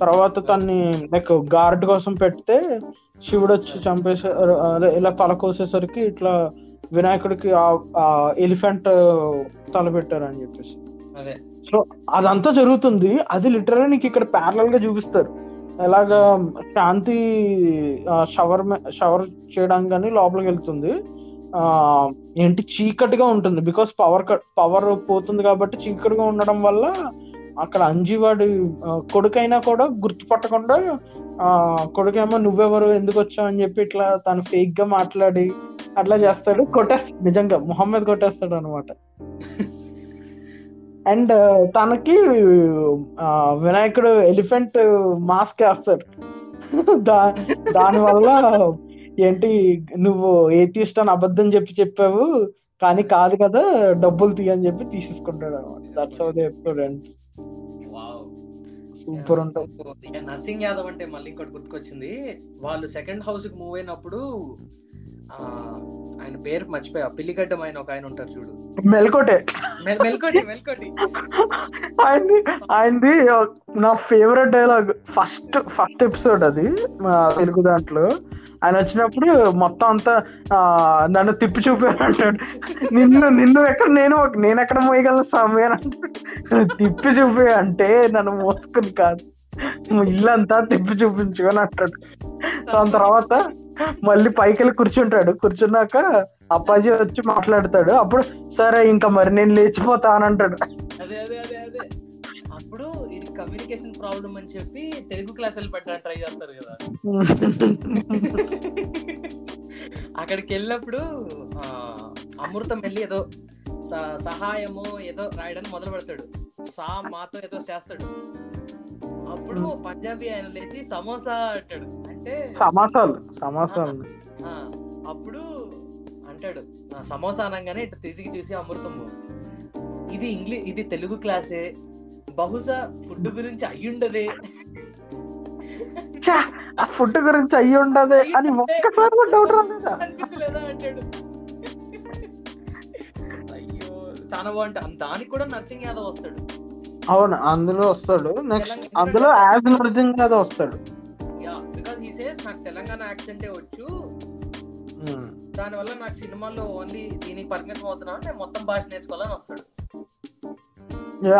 తర్వాత తన్ని లైక్ గార్డ్ కోసం పెడితే శివుడు వచ్చి చంపేసే ఇలా తల కోసేసరికి ఇట్లా వినాయకుడికి ఆ ఎలిఫెంట్ తల పెట్టారు అని చెప్పేసి సో అదంతా జరుగుతుంది. అది లిటరల్ నీకు ఇక్కడ ప్యారలల్గా చూపిస్తారు. ఎలాగా శాంతి షవర్ షవర్ చేయడానికి కానీ లోపలికి వెళ్తుంది. ఏంటి చీకటిగా ఉంటుంది. బికాస్ పవర్ పవర్ పోతుంది కాబట్టి చీకటిగా ఉండడం వల్ల అక్కడ అంజీవాడి కొడుకైనా కూడా గుర్తుపట్టకుండా కొడుకేమో నువ్వెవరు ఎందుకు వచ్చావు అని చెప్పి ఇట్లా తను ఫేక్గా మాట్లాడి అట్లా చేస్తాడు. కొట్టేస్తాడు నిజంగా మొహమ్మద్ కొట్టేస్తాడు అనమాట అండ్ తనకి వినాయకుడు ఎలిఫెంట్ మాస్క్ వేస్తాడు దా దాని వల్ల ఏంటి నువ్వు ఏతిస్ట్ అని అబద్ధం చెప్పి చెప్పావు కానీ కాదు కదా డబ్బులు తీయని చెప్పి తీసేసుకుంటాడు అనమాట. దట్స్ హౌ దే సూపర్ ఉంటుంది. నర్సింగ్ యాదవ్ అంటే మళ్ళీ ఇంకోటి గుర్తుకొచ్చింది. వాళ్ళు సెకండ్ హౌస్కి మూవ్ అయినప్పుడు ఆయన పేరు మర్చిపోయా. పిల్లిగడ్డం ఆయన ఒక ఆయన ఉంటారు చూడు. మెల్కోటే మెల్- మెల్కోటి మెల్కోటి ఆయనది ఆయనది నా favourite dialogue first first episode అది మా తెలుగు దాంట్లో. ఆయన వచ్చినప్పుడు మొత్తం అంతా నన్ను తిప్పి చూపాను అంటాడు. నిన్ను నిన్ను ఎక్కడ నేను నేను ఎక్కడ మోయగలను సమయం అంటాడు. తిప్పి చూపి అంటే నన్ను మోసుకుని కాదు. ఇల్లంతా తిప్పి చూపించుకొని అంటాడు. దాని తర్వాత మళ్ళీ పైకి వెళ్ళి కూర్చుంటాడు. కూర్చున్నాక అప్పాజీ వచ్చి మాట్లాడతాడు. అప్పుడు సరే ఇంకా మరి నేను లేచిపోతా అని అంటాడు. అదే అదే అదే అదే. అప్పుడు ఇది కమ్యూనికేషన్ ప్రాబ్లం అని చెప్పి తెలుగు క్లాసులు పెట్టడానికి ట్రై చేస్తారు కదా. అక్కడికి వెళ్ళినప్పుడు అమృతం వెళ్ళి ఏదో సహాయమో ఏదో రాయడానికి మొదలు పెడతాడు. సా మాతో ఏదో చేస్తాడు. అప్పుడు పంజాబీ ఆయన లేచి సమోసా అంటాడు. అంటే సమాసాలు సమాసాలు. ఆ, అప్పుడు అంటాడు "ఆ, సమోసా అనగానే ఇటు తిరిగి చూసి అమృతము. ఇది ఇంగ్లీష్ ఇది తెలుగు క్లాసే. బహుశా ఫుడ్ గురించి అయ్యుండదే. ఆ ఫుడ్ గురించి అయ్యి ఉండదు అని ఒక్కసారి డౌట్ రాలేదా? అనిపించలేదా అంటాడు. అయ్యో చాలా బాగుంటా దానికి కూడా నర్సింగ్ యాదవ్ వస్తాడు. అవును అందులో వస్తాడు. నెక్స్ట్ అందులో యాజ్ నర్జింగ్ కదా వస్తాడు. యా బికాస్ హీ సేస్ నాకు తెలంగాణ యాక్సెంటే వచ్చు. ఉమ్. దానివల్ల నాకు సినిమాల్లో ఓన్లీ దీనికి పరిమితం అవుతున్నాను. నేను మొత్తం భాష నేర్చుకోవాలని వస్తాడు.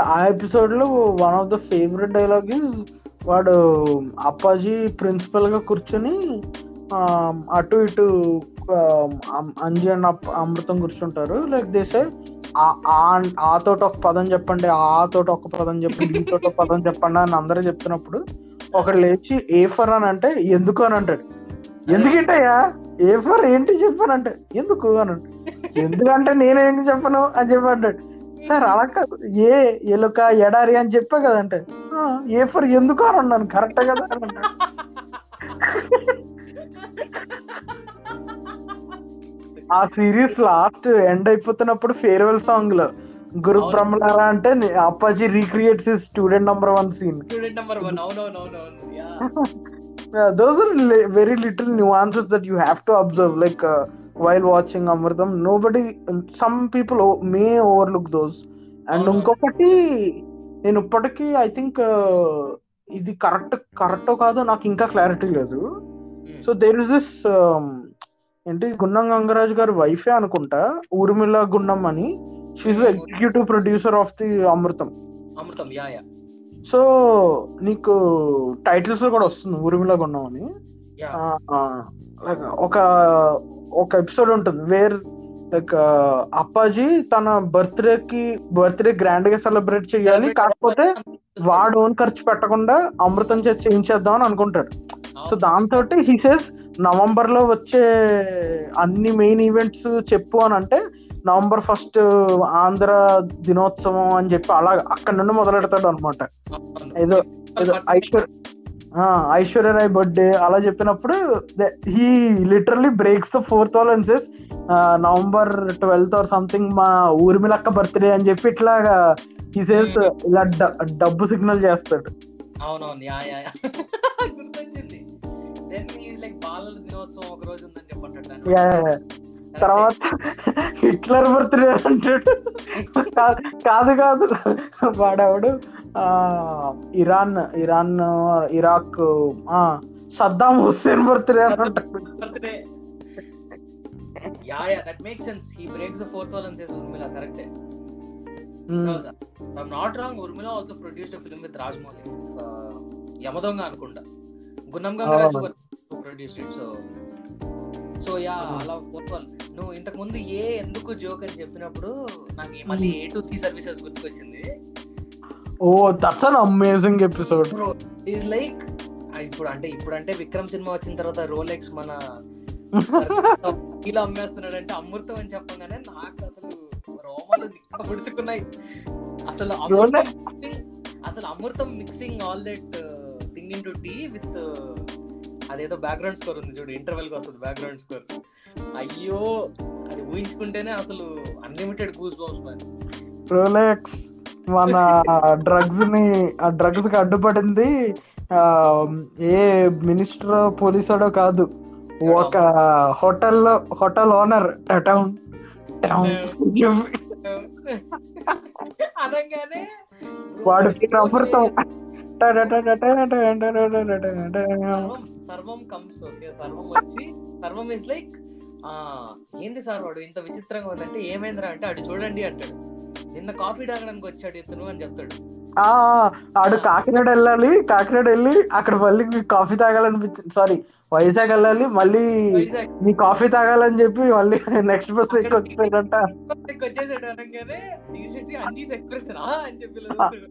ఆ ఎపిసోడ్లో one of the favourite dialogue is వాడు అప్పాజీ ప్రిన్సిపల్గా కూర్చొని ఆ, అటు ఇటు అం- అంజి అండ్ అమృతం కూర్చుంటారు. లైక్ దేసే ఆ తోట ఒక పదం చెప్పండి ఆ తోట ఒక పదం చెప్పండి ఈ తోట ఒక పదం చెప్పండి అని అందరూ చెప్తున్నప్పుడు ఒకడు లేచి ఏ ఫర్ అని అంటే ఎందుకు అని అంటాడు. ఎందుకంటయ్యా ఏ ఫర్ ఏంటి చెప్పానంటే ఎందుకు అని ఎందుకంటే నేనేం చెప్పను అని చెప్పి అంటాడు. సార్ అలా కాదు. ఏ ఎలుక ఎడారి అని చెప్పా కదంటే ఏ ఫర్ ఎందుకు అని అన్నాను. కరెక్ట్ కదా అని అన్నాడు. ఆ సిరీస్ లాస్ట్ ఎండ్ అయిపోతున్నప్పుడు ఫేర్వెల్ సాంగ్లో. గురు. బ్రహ్మలారా అంటే ని- Appaji recreates Student Number One scene Student Number One yeah. Li- very little nuances that you have to observe like uh, while watching amritam nobody some people o- may overlook those. And. ఇంకొకటి నేను ఇప్పటికీ I think ఇది correct correct కాదో నాకు ఇంకా clarity లేదు. So there is this ఏంటి గుండం గంగరాజు గారి వైఫే అనుకుంటా ఊర్మిళ గుండం అని. She. Executive producer of the Amrutham Amrutham yeah yeah. So నీకు టైటిల్స్లో కూడా వస్తుంది ఊర్మిళ గుండం అని. ఒక ఒక ఎపిసోడ్ ఉంటుంది వేర్ లైక్ అప్పాజీ తన బర్త్డే కి బర్త్డే గ్రాండ్గా సెలబ్రేట్ చేయాలి కాకపోతే వాడు ఓన్ ఖర్చు పెట్టకుండా అమృతం చేసి చేయించేద్దాం అని అనుకుంటాడు. సో దాంతో హీ సేస్ నవంబర్లో వచ్చే అన్ని మెయిన్ ఈవెంట్స్ చెప్పు అని అంటే నవంబర్ ఫస్ట్ ఆంధ్ర దినోత్సవం అని చెప్పి అలా అక్కడ నుండి మొదలెడతాడు అనమాట ఏదో ఏదో ఐశ్వర్ ఆ, ఐశ్వర్య రాయ్ బర్త్డే అలా చెప్పినప్పుడు he literally breaks the fourth wall and says November twelfth or something మా ఊర్మిళక్క బర్త్డే అని చెప్పి ఇట్లాగా హీ సేస్ ఇలా డ- డబ్బు సిగ్నల్ చేస్తాడు. అవునవును. యా. గుర్తొచ్చింది. దెన్ లైక్ బాలల దినోత్సవం ఒక రోజు ఉందని చెప్పంటాడు. తర్వాత హిట్లర్ బర్త్డే అంటాడు కాదు కాదు. వాడెవడు? ఆ, ఇరాన్ ఇరాన్ ఇరాక్ ఆ, సద్దాం హుస్సేన్ బర్త్డే అని అంటాడు. Birthday yeah yeah that make sense he breaks the fourth wall and says Urmila కరెక్టే I'm not wrong Urmila also produced film with Rajamouli Yamadonga అనుకుంటా. Gunnam Gangaraju produced it so so yeah అలా fourth wall నువ్వు ఇంతకు ముందు ఏ ఎందుకు joke అని చెప్పినప్పుడు నాకు మళ్ళీ ఏ టు సి సర్వీసెస్ గుర్తుకొచ్చింది? ఓ that's an amazing episode is like ఇప్పుడు అంటే ఇప్పుడు అంటే విక్రమ్ సినిమా వచ్చిన తర్వాత రోలెక్స్ మన ఇలా అమ్మేస్తున్నాడు అంటే అమృతం అని చెప్పగానే నాకు అసలు రోమాలు అసలు అసలు Amrutham mixing all that thing in to tea with అదేదో బ్యాక్గ్రౌండ్ స్కోర్ ఉంది చూడు ఇంటర్వెల్కి వస్తుంది బ్యాక్గ్రౌండ్ స్కోర్ అయ్యో అది ఊహించుకుంటేనే అసలు unlimited goose bumps man Rolex మన డ్రగ్స్ని ఆ డ్రగ్స్కి అడ్డుపడింది ఏ మినిస్టర్ పోలీసుడో కాదు. ఒక హోటల్ హోటల్ ఓనర్ టౌన్ అనగానే వాడు అమృతం సర్వం కమ్స్ ఓకే సర్వం వచ్చి సర్వం ఇస్ లైక్ ఆ ఏంది సార్ వాడు ఇంత విచిత్రంగా ఉందంటే ఏమైందిరా అంటే అటు చూడండి అంటాడు. నిన్న కాఫీ తాగడానికి వచ్చాడు ఇతను అని చెప్తాడు. ఆ ఆడు కాకినాడ వెళ్ళాలి కాకినాడ వెళ్ళి అక్కడ మళ్ళీ కాఫీ తాగాలనిపించింది. సారీ వైజాగ్ వెళ్ళాలి మళ్ళీ మీ కాఫీ తాగాలని చెప్పి మళ్ళీ నెక్స్ట్ బస్ ఎక్కి వచ్చిపోయాడంట వచ్చేసాడు అనగానే టీషర్ట్స్ అంజీస్ ఎక్స్ప్రెస్ అని చెప్పి ఇలా చూస్తాడు.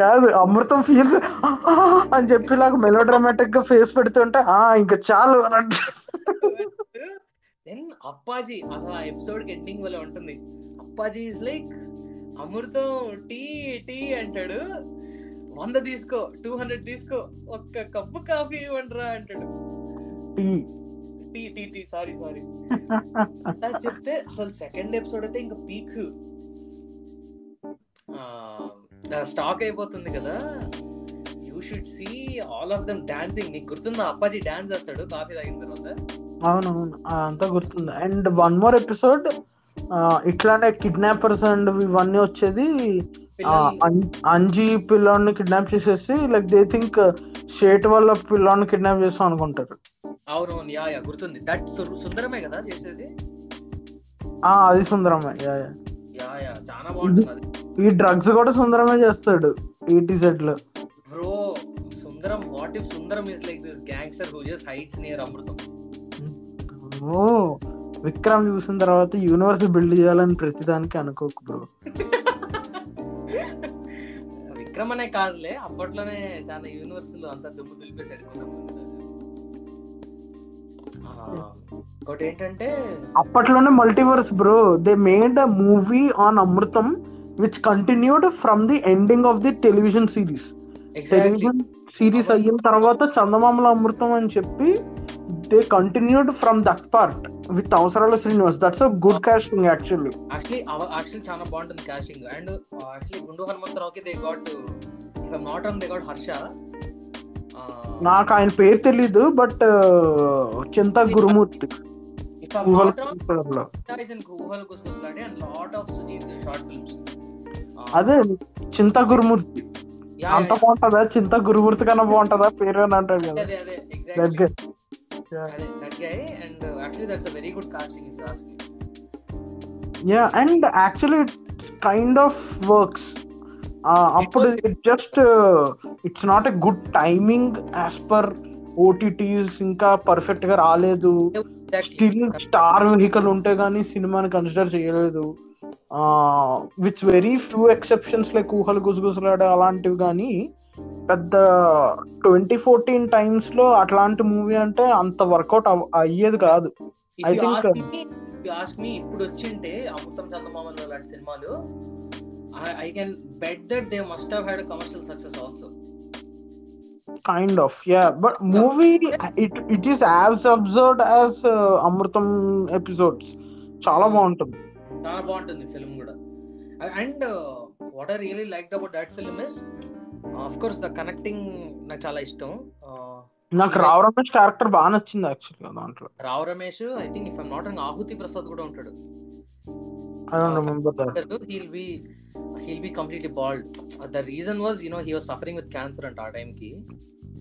కాదు అమృతం ఫీల్స్ అని చెప్పి నాకు మెలో డ్రామాటిక్గా ఫేస్ పెడుతుంటే ఆ ఇంకా చాలు. దెన్ అప్పాజీ అసలు ఆ ఎపిసోడ్ ఎండింగ్ వల్ల ఉంటుంది. Appaji is like Amrutham tea tea అంటాడు. వంద తీసుకో టూ హండ్రెడ్ తీసుకో ఒక్క కప్పు కాఫీ ఇవ్వండిరా అంటాడు. Tea. Tea tea sorry sorry అలా చెప్తే అసలు సెకండ్ ఎపిసోడ్ అయితే ఇంకా పీక్స్ స్టాక్ అయిపోతుంది కదా. You should see all of them dancing నీకు గుర్తుందా? అప్పాజీ డాన్స్ చేస్తాడు కాఫీ తాగిన తర్వాత. అవునవును అంతా గుర్తుంది. అండ్ వన్ మోర్ ఎపిసోడ్ ఇట్లానే కిడ్నాపర్స్ అండ్ ఇవన్నీ వచ్చేది అంజీ పిల్లోడిని కిడ్నాప్ చేసేసి లైక్ దే థింక్ షేట్ వల్ల పిల్లోడిని కిడ్నాప్ చేస్తాం అనుకుంటారు. అవునవును యా యా గుర్తుంది. దట్ సుందరమే కదా చేసేది? ఆ అది సుందరమే. Yeah yeah. యా యా చాలా బాగుంటుంది ఈ డ్రగ్స్ కూడా సుందరమే చేస్తాడు ఈటీజెడ్లో. Bro Sundaram what if Sundaram is like this gangster who just hides near Amrutham oh Vikram చూసిన తర్వాత యూనివర్స్ బిల్డ్ చేయాలని ప్రతిదానికి అనుకోకు బ్రో. విక్రమ్ అనే కాదులే అప్పట్లోనే చాలా యూనివర్సిటీలు అంతా దుమ్ము దులిపేసాడు కొంచెం. ఇంకోటి ఏంటంటే అప్పట్లోనే multiverse bro they made a movie on Amrutham which continued from the ending of the television series series అయిన తర్వాత చందమామల అమృతం అని చెప్పి they continued from that part with Avasarala Srinivas. That's good casting actually actually actually చాలా బాగుంటుంది casting and actually Gundu Hanumantharao they got if I'm not they got Harsha నాకు ఆయన పేరు తెలీదు బట్ చింత గురుమూర్తి. ఫిల్మ్స్ అదే చింత గురుమూర్తి. అంత బాగుంటదా? చింత గురుమూర్తి కన్నా బాగుంటదా? పేరు అని అంటాడు కదా. You and actually kind of works అప్పుడు it just it's not a good timing as per OTTs ఇంకా పర్ఫెక్ట్గా రాలేదు. స్టిల్ స్టార్ వెహికల్ ఉంటే గానీ సినిమాని కన్సిడర్ చేయలేదు. With very few exceptions like Oohalu Gusagusalade అలాంటివి కానీ పెద్ద ట్వంటీ ఫోర్టీన్ టైమ్స్లో అట్లాంటి మూవీ అంటే అంత వర్కౌట్ అయ్యేది కాదు. ఆస్క్ మీ ఇప్పుడు వచ్చింటే అమృతం చందమామలో లాంటి సినిమాలు I can bet that they must have had commercial success also kind of yeah but movie it it is as observed as Amrutham episodes చాలా బాగుంటుంది. చాలా బాగుంటుంది ఫిల్మ్ కూడా. And what I really like about that film is of course the connecting నాకు చాలా ఇష్టం. Uh, నాకు Rao Ramesh character బాగా నచ్చింది యాక్చువల్గా దాంట్లో. Rao Ramesh I think if I'm not wrong Ahuti Prasad కూడా ఉంటాడు. I don't remember that he'll be he'll be completely bald the reason was you know he was suffering with cancer అంట ఆ టైంకి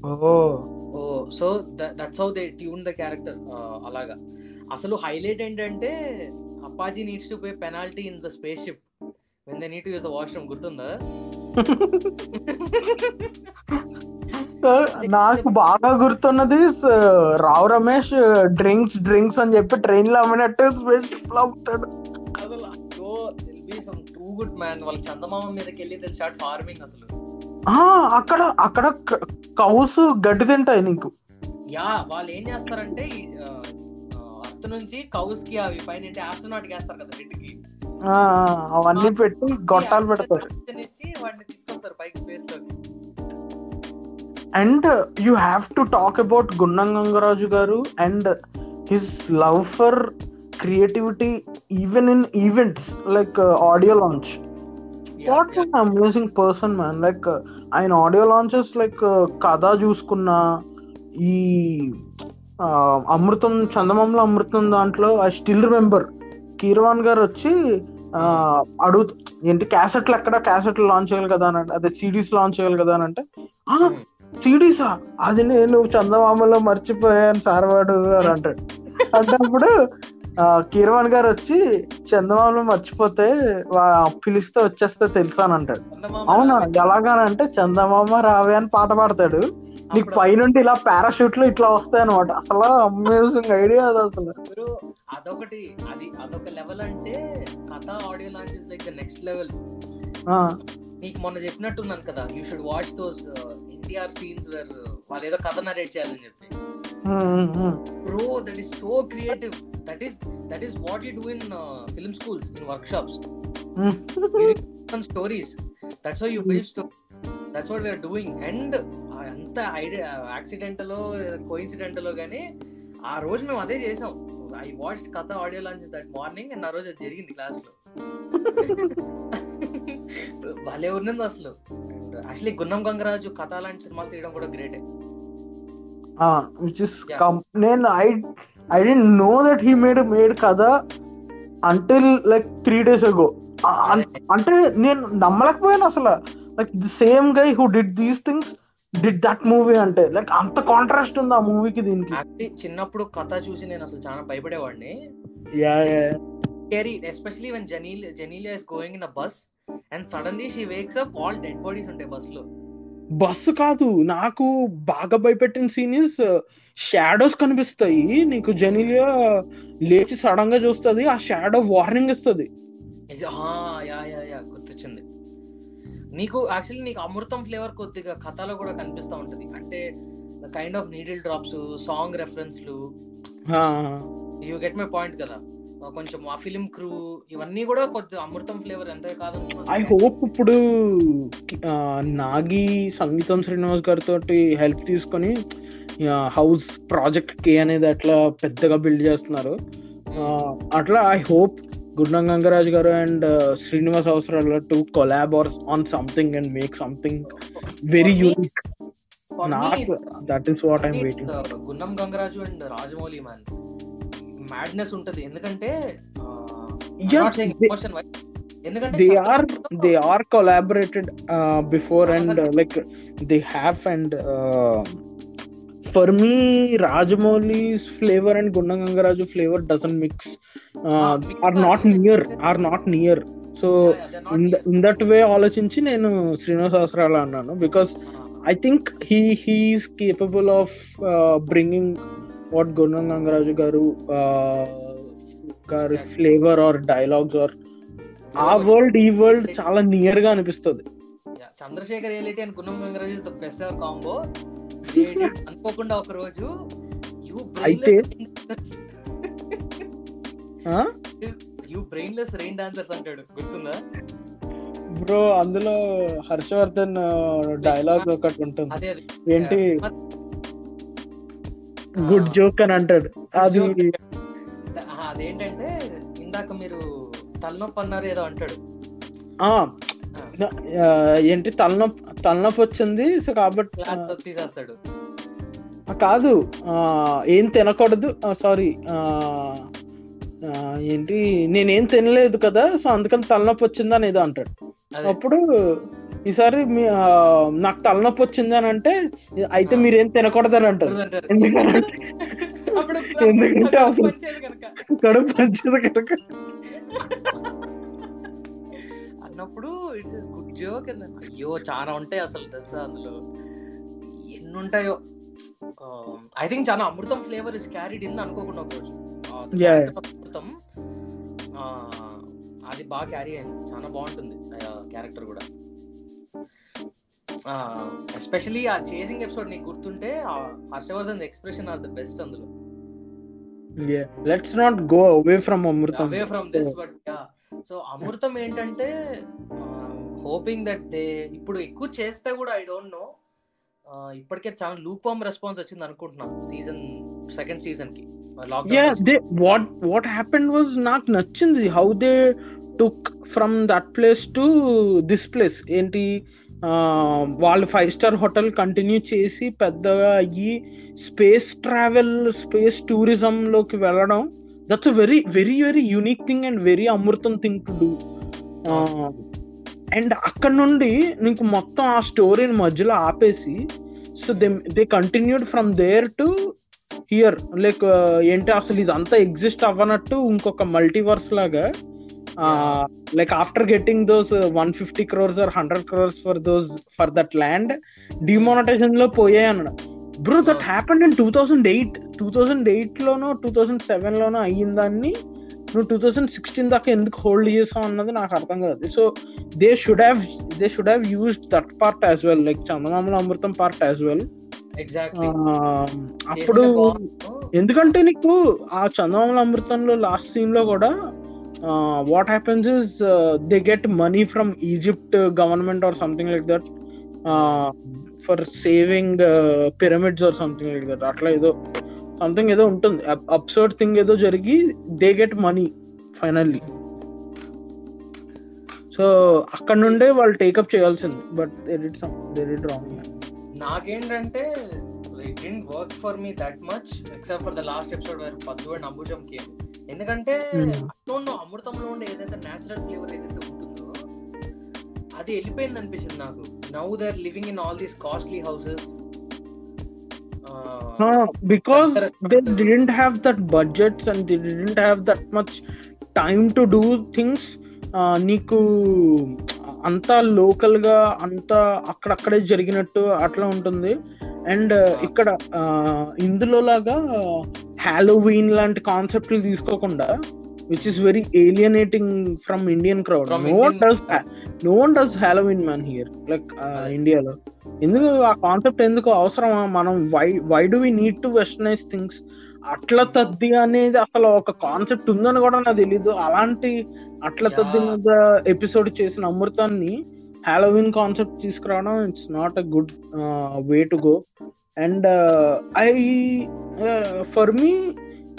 oh oh so that's how they tune the character అలాగా. అసలు highlight ఏంటంటే Appaji needs to pay penalty in the spaceship when they need to use the washroom గుర్తుందా నాకు బాగా గుర్తున్నది రావు రమేష్ డ్రింక్స్ డ్రింక్స్ అని చెప్పి ట్రైన్లో అమ్మినట్టు స్పేస్ షిప్లో అమ్ముతాడు. అసలు గుడ్ మ్యాన్ వాళ్ళ చందమామ మీదకి వెళ్ళి దిల్ స్టార్ట్ ఫార్మింగ్ అసలు అక్కడ అక్కడ కౌస్ గడ్డి తింటాయి నీకు. యా వాళ్ళు ఏం చేస్తారంటే అర్త్ నుంచి కౌస్కి అవి పైన ఆస్ట్రోనాట్ వేస్తారు కదా రెడ్కి అవన్నీ పెట్టి గొట్టాలు పెడతారు. ఇచ్చి వాటిని తీసుకొస్తారు పైకి స్పేస్లోకి. And you have to talk about Gunnam Gangaraju garu and his love for creativity even in events like audio launch what an amazing person man like ఆయన ఆడియో లాంచెస్ లైక్ కథ చూసుకున్న ఈ అమృతం చందమంలో అమృతం దాంట్లో ఐ స్టిల్ రిమెంబర్ కీరవాన్ గారు వచ్చి అడుగు ఏంటి క్యాసెట్లు ఎక్కడ? క్యాసెట్లు లాంచ్ చేయాలి కదా అని అంటే అదే సిడీస్ లాంచ్ చేయాలి కదా అని అంటే "ఆ, సిడీసా అది నేను చందమామలో మర్చిపోయాను సార్ వాడు అని అంటాడు. అంటే అప్పుడు కీరవాన్ గారు వచ్చి చందమామలో మర్చిపోతే పిలిస్తే వచ్చేస్తే తెలుసా అని అంటాడు. అవునా? ఎలాగానంటే చందమామ రావే అని పాట పాడతాడు. నీకు పైనుండి ఇలా పారాషూట్లో ఇట్లా వస్తాయి అనమాట అసలు అమేజింగ్ ఐడియా అది అసలు. అదొకటి. అది అదొక లెవెల్ అంటే కథ audio launches like the next level ఆ, నీకు మొన్న చెప్పినట్టున్నాను కదా. You should watch those NTR scenes where వాళ్ళు ఏదో కథ నరేట్ చేయాలని చెప్పి. Bro that is so creative that is that is what you do in film schools in workshops. Stories that's you build story that's what we're doing and అంత idea యాక్సిడెంటలో కోయిన్సిడెంటలో కానీ ఆ రోజు మేము అదే చేసాం. ఐ వాచ్ కథ audio launch that morning and ఆ రోజు అది జరిగింది క్లాస్లో. భలే ఉన్నది అసలు. యాక్చువల్లీ గున్నం గంగరాజు కథ లాంటి సినిమాలు తీయడం కూడా గ్రేటే ఆ, which is Yeah. com- నేను I I didn't know that he made made కదా until like three days ago అంటే నేను నమ్మలేకపోయాను అసలు. Like the same guy who did these things did that movie అంటే. లైక్ అంత కాంట్రాస్ట్ ఉంది ఆ మూవీకి దీనికి? చిన్నప్పుడు కథ చూసి నేను అసలు చాలా భయపడేవాడిని. Especially when జెనీల్ Genelia is going in a bus and suddenly she wakes up all dead bodies ఉంటాయి బస్లో. బస్సు కాదు నాకు బాగా భయపెట్టిన సీన్ ఇస్ షాడోస్ కనిపిస్తాయి. నీకు జెనిలియా లేచి సడన్గా చూస్తుంది ఆ షాడో వార్నింగ్ ఇస్తుంది. ఇది ఆ, యా యా యా గుర్తొచ్చింది. నీకు యాక్చువల్లీ నీకు అమృతం ఫ్లేవర్ కొద్దిగా కథలో కూడా కనిపిస్తూ ఉంటది. అంటే kind of needle drops song రెఫరెన్స్లు you get my point కదా? కొంచెం ఆ ఫిలిం క్రూ ఇవన్నీ కూడా కొద్దిగా అమృతం ఫ్లేవర్ ఎంత కాదు. ఐ హోప్ ఇప్పుడు నాగి సంగీతం శ్రీనివాస్ గారితో హెల్ప్ తీసుకొని హౌస్ ప్రాజెక్ట్ కే అనేది అట్లా పెద్దగా బిల్డ్ చేస్తున్నారు. అట్లా I hope Gundam Gangaraj garu and Srinivas Avasarala to collab or on something and make something very unique నాకు that is what I'm waiting Gunnam Gangaraju and Rajamouli man madness ఉంటది ఎందుకంటే ఆ, I'm Yeah, not saying they- emotion wise. ఎందుకంటే they చట్టం- are they are collaborated uh, before and uh, like they have and uh, for me Rajamouli flavor and Gunda Gangaraju flavor doesn't mix uh, Ah, mix are not కాదు. near are not near so Yeah, yeah, they're not in, the, near. in that way ఆలోచించి నేను శ్రీనివాస్ అవసరాలు అన్నాను because ఆ, I think he he is capable uh, Gangaraju garu uh, గారి Exactly. Flavour or dialogues or ఆ. World ఈ world చాలా నియర్గా అనిపిస్తుంది Chandrasekhar reality and Gunnam Gangaraju is the best combo Anukokunda Oka Roju. You అయితే- you brainless rain dancers అంటాడు. గుర్తుందా? Bro అందులో హర్షవర్ధన్ డైలాగ్ ఒకటి ఉంటుంది. ఏంటి? గుడ్ జోక్ అని అంటాడు. అది అదేంటంటే ఇందాక మీరు తలనొప్పి అన్నారు ఏదో అంటాడు. ఏంటి తలనొప్పి తలనొప్పి వచ్చింది సో కాబట్టి తీసేస్తాడు. కాదు ఏం తినకూడదు సారీ ఏంటి నేనేం తినలేదు కదా సో అందుకని తలనొప్పి వచ్చింది అని ఏదో అంటాడు. అప్పుడు ఈసారి మీ నాకు తలనొప్పి వచ్చింది అని అంటే అయితే. మీరేం తినకూడదు అని అంటారు. ఎందుకంటే కడుపు పంచేది కనుక. అన్నప్పుడు ఇట్స్ ఇస్ గుడ్ జోక్ అయ్యో చాలా ఉంటాయి అసలు తెలుసా అందులో. ఎన్ని ఉంటాయో. ఐ థింక్ చాలా Amrutham flavour is carried in Anukokunda Oka Roju. ఆ, the Yeah. character of అమృతం ఆ, అది బాగా క్యారీ అయింది. చాలా బాగుంటుంది క్యారెక్టర్ కూడా. ఎస్పెషలీ ఆ చేసింగ్ ఎపిసోడ్ నీకు గుర్తుంటే Harshavardhan expression or the best అందులో. Let's not go away from Amrutham away from this but so Amrutham ఏంటంటే హోపింగ్ దట్ దే ఇప్పుడు ఎక్కువ చేస్తే కూడా ఐ డోంట్ నో ఇప్పటికే చాలా లూక్ ఫామ్ రెస్పాన్స్ వచ్చింది అనుకుంటున్నాం సీజన్ సెకండ్ సీజన్కి. వాట్ వాట్ హ్యాపెండ్ వాజ్ నాకు నచ్చింది. How they took from that place to this place ఏంటి? వాళ్ళు ఫైవ్ స్టార్ హోటల్ కంటిన్యూ చేసి పెద్దగా అయ్యి స్పేస్ ట్రావెల్ స్పేస్ టూరిజంలోకి వెళ్ళడం that's very very very unique thing and very Amrutham thing to do and అక్కడ నుండి నీకు మొత్తం ఆ స్టోరీని మధ్యలో ఆపేసి so they they continued from there to here like ఏంటి? అసలు ఇదంతా ఎగ్జిస్ట్ అవ్వనట్టు ఇంకొక మల్టీవర్స్ లాగా like after getting those one fifty crores or hundred crores for those for that land డిమానిటైజేషన్లో పోయాయి అన్నాడు. Bro that happened in two thousand eight two thousand eight లోనో two thousand seven లోనో అయ్యిన దాన్ని నువ్వు టూ థౌసండ్ సిక్స్టీన్ దాకా ఎందుకు hold చేసావు అన్నది నాకు అర్థం కాదు. So they should have they should have used that part as well like చందమామల Amrutham part as well అప్పుడు ఎందుకంటే నీకు ఆ చందమామల అమృతంలో లాస్ట్ సీన్లో కూడా what happens is they get money from Egypt government or something like that for saving pyramids or something like that అట్లా ఏదో సంథింగ్ ఏదో ఉంటుంది. అబ్సర్డ్ థింగ్ ఏదో జరిగి they get money finally so అక్కడ నుండే వాళ్ళు టేకప్ చేయాల్సింది. బట్ ఇట్ రాంగ్ నాకేంటంటే it work for me that much except for the last episode Paddu and Ambujam came ఎందుకంటే. అట్లా అమృతంలో ఉండే ఏదైతే నేచురల్ ఫ్లేవర్ ఏదైతే ఉంటుందో అది వెళ్ళిపోయింది అనిపించింది నాకు. Now they are living in all these costly houses because they didn't have that budgets and they didn't have that much time to do things నీకు అంతా లోకల్గా అంతా అక్కడక్కడే జరిగినట్టు అట్లా ఉంటుంది. అండ్ ఇక్కడ ఇందులో లాగా హాలోవీన్ లాంటి కాన్సెప్ట్లు తీసుకోకుండా which is very alienating from Indian crowd no does no one does Halloween man here like ఇండియాలో ఎందుకు ఆ కాన్సెప్ట్ ఎందుకు అవసరమా? మనం why why do we need to westernize things Atla Taddi అనేది అసలు ఒక కాన్సెప్ట్ ఉందని కూడా నాకు తెలీదు. అలాంటి అట్ల తద్ది. మీద ఎపిసోడ్ చేసిన అమృతాన్ని హాలోవిన్ కాన్సెప్ట్ తీసుకురావడం it's not a good way to go. And I for me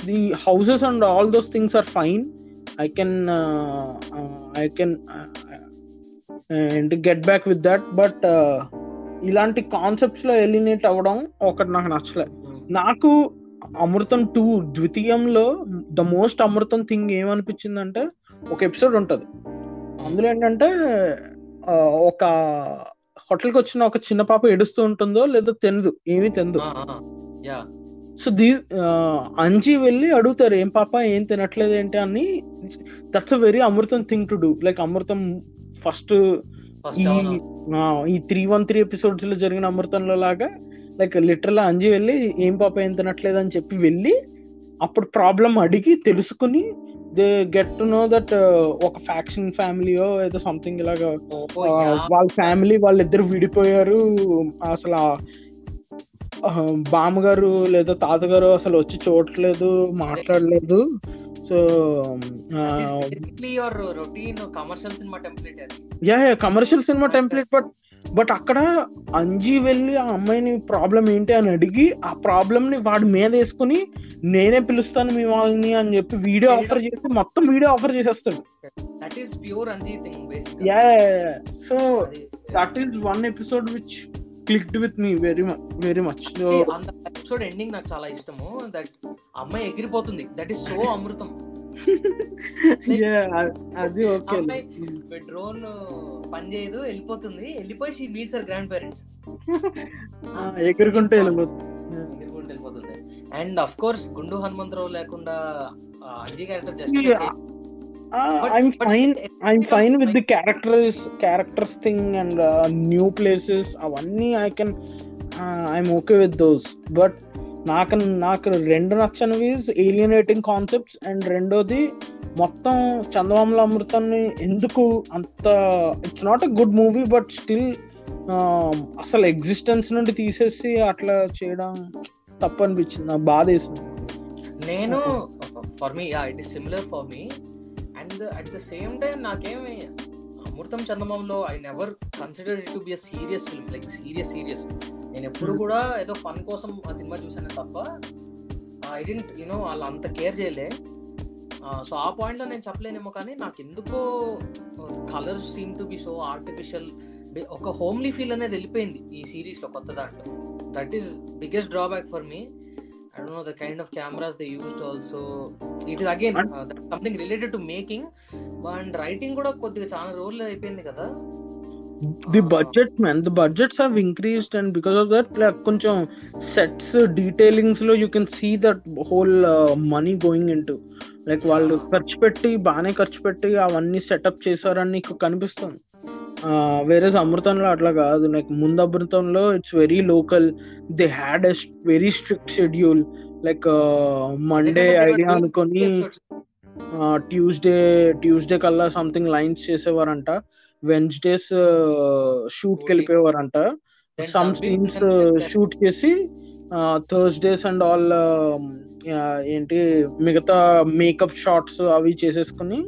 the houses and all those things are fine. I can I can and get back with that. But ఇలాంటి కాన్సెప్ట్స్లో alienate అవ్వడం ఒకటి నాకు నచ్చలే. నాకు Amrutham two ద్వితీయంలో the most Amrutham thing ఏమనిపించిందంటే ఒక ఎపిసోడ్ ఉంటది. అందులో ఏంటంటే ఒక హోటల్కి వచ్చిన ఒక చిన్న పాప ఏడుస్తూ ఉంటుందో లేదో తెనదు ఏమీ తెనదు సో దీ అంజీ వెళ్ళి అడుగుతారు ఏం పాప ఏం తినట్లేదు ఏంటి? అని. That's a very Amrutham thing to do like Amrutham first ఈ త్రీ వన్ త్రీ ఎపిసోడ్స్లో జరిగిన అమృతంలో లాగా లైక్ లిటరల్ అంజి వెళ్ళి ఏం పాప ఏం తినట్లేదు అని చెప్పి వెళ్ళి అప్పుడు ప్రాబ్లం అడిగి తెలుసుకుని they get to know that ఒక ఫ్యాక్షన్ ఫ్యామిలీయో ఏదో సంథింగ్ ఇలాగా. వాళ్ళ ఫ్యామిలీ వాళ్ళిద్దరు విడిపోయారు. అసలు బామ్మగారు లేదా తాతగారు అసలు వచ్చి చూడట్లేదు మాట్లాడలేదు. సో template అది. Yeah yeah commercial cinema template but but అక్కడ అంజీ వెళ్ళి ఆ అమ్మాయిని ప్రాబ్లం ఏంటి అని అడిగి ఆ ప్రాబ్లం ని వాడి మీద వేసుకుని నేనే పిలుస్తాను మీ వాళ్ళని అని చెప్పి వీడియో ఆఫర్ చేసి మొత్తం వీడియో ఆఫర్ చేసేస్తాడు. That is pure Anji thing yeah so that is one episode which clicked with me very much very much so episode ending నాకు చాలా ఇష్టము దట్ అమ్మాయి ఎగిరిపోతుంది. That is so Amrutham. అది okay drone పని చేయదు వెళ్ళిపోతుంది. వెళ్ళిపోయి షీ మీట్స్ గ్రాండ్ పేరెంట్స్ ఎగురుకుంటే వెళ్ళిపోతుంది ఎగురుకుంటూ వెళ్ళిపోతుంది. And of course Gundu Hanumantharao లేకుండా ఆ, Anji character just characters thing and new అవన్నీ I can I'm okay with those but నాకు నాకు రెండు నచ్చనివి ఏలియనేటింగ్ కాన్సెప్ట్స్ అండ్ రెండోది మొత్తం చందమామల అమృతాన్ని ఎందుకు అంత it's not a good movie but still అసలు ఎగ్జిస్టెన్స్ నుండి తీసేసి అట్లా చేయడం తప్పు అనిపించింది నాకు బాధ వేసింది. నేను for me it is similar for me and at the same time నాకేమి Amrutham చందమంలో I never consider it to be a serious film like serious serious నేను ఎప్పుడు కూడా ఏదో ఫన్ కోసం ఆ సినిమా చూసాను తప్ప ఐ డెంట్ యూనో వాళ్ళు అంత కేర్ చేయలే. సో ఆ పాయింట్లో నేను చెప్పలేనేమో కానీ నాకు ఎందుకో colours seem to be so artificial ఒక హోమ్లీ ఫీల్ అనేది వెళ్ళిపోయింది ఈ సిరీస్లో కొత్త దాంట్లో. That is biggest drawback for me I don't know the kind of cameras they used also. It is again And- uh, something related to making. And writing కూడా కొద్దిగా చాలా రోజులు అయిపోయింది కదా the. Budget man the budgets have increased and because of that like కొంచెం sets డీటెయిలింగ్స్లో you can see that whole money going into like వాళ్ళు. ఖర్చు పెట్టి బాగానే ఖర్చు పెట్టి అవన్నీ సెటప్ చేశారని నీకు కనిపిస్తుంది వేరే అమృతంలో అట్లా కాదు. లైక్ ముందు అమృతంలో it's very local they had a very strict schedule like Monday idea అనుకొని. ట్యూస్డే ట్యూస్డే కల్లా సంథింగ్ లైన్స్ చేసేవారంట. వెన్స్డేస్ షూట్కి వెళ్ళిపోయేవారంట సమ్ సీన్స్ షూట్ చేసి థర్స్డేస్ అండ్ ఆల్ ఏంటి మిగతా మేకప్ షాట్స్ అవి చేసేసుకుని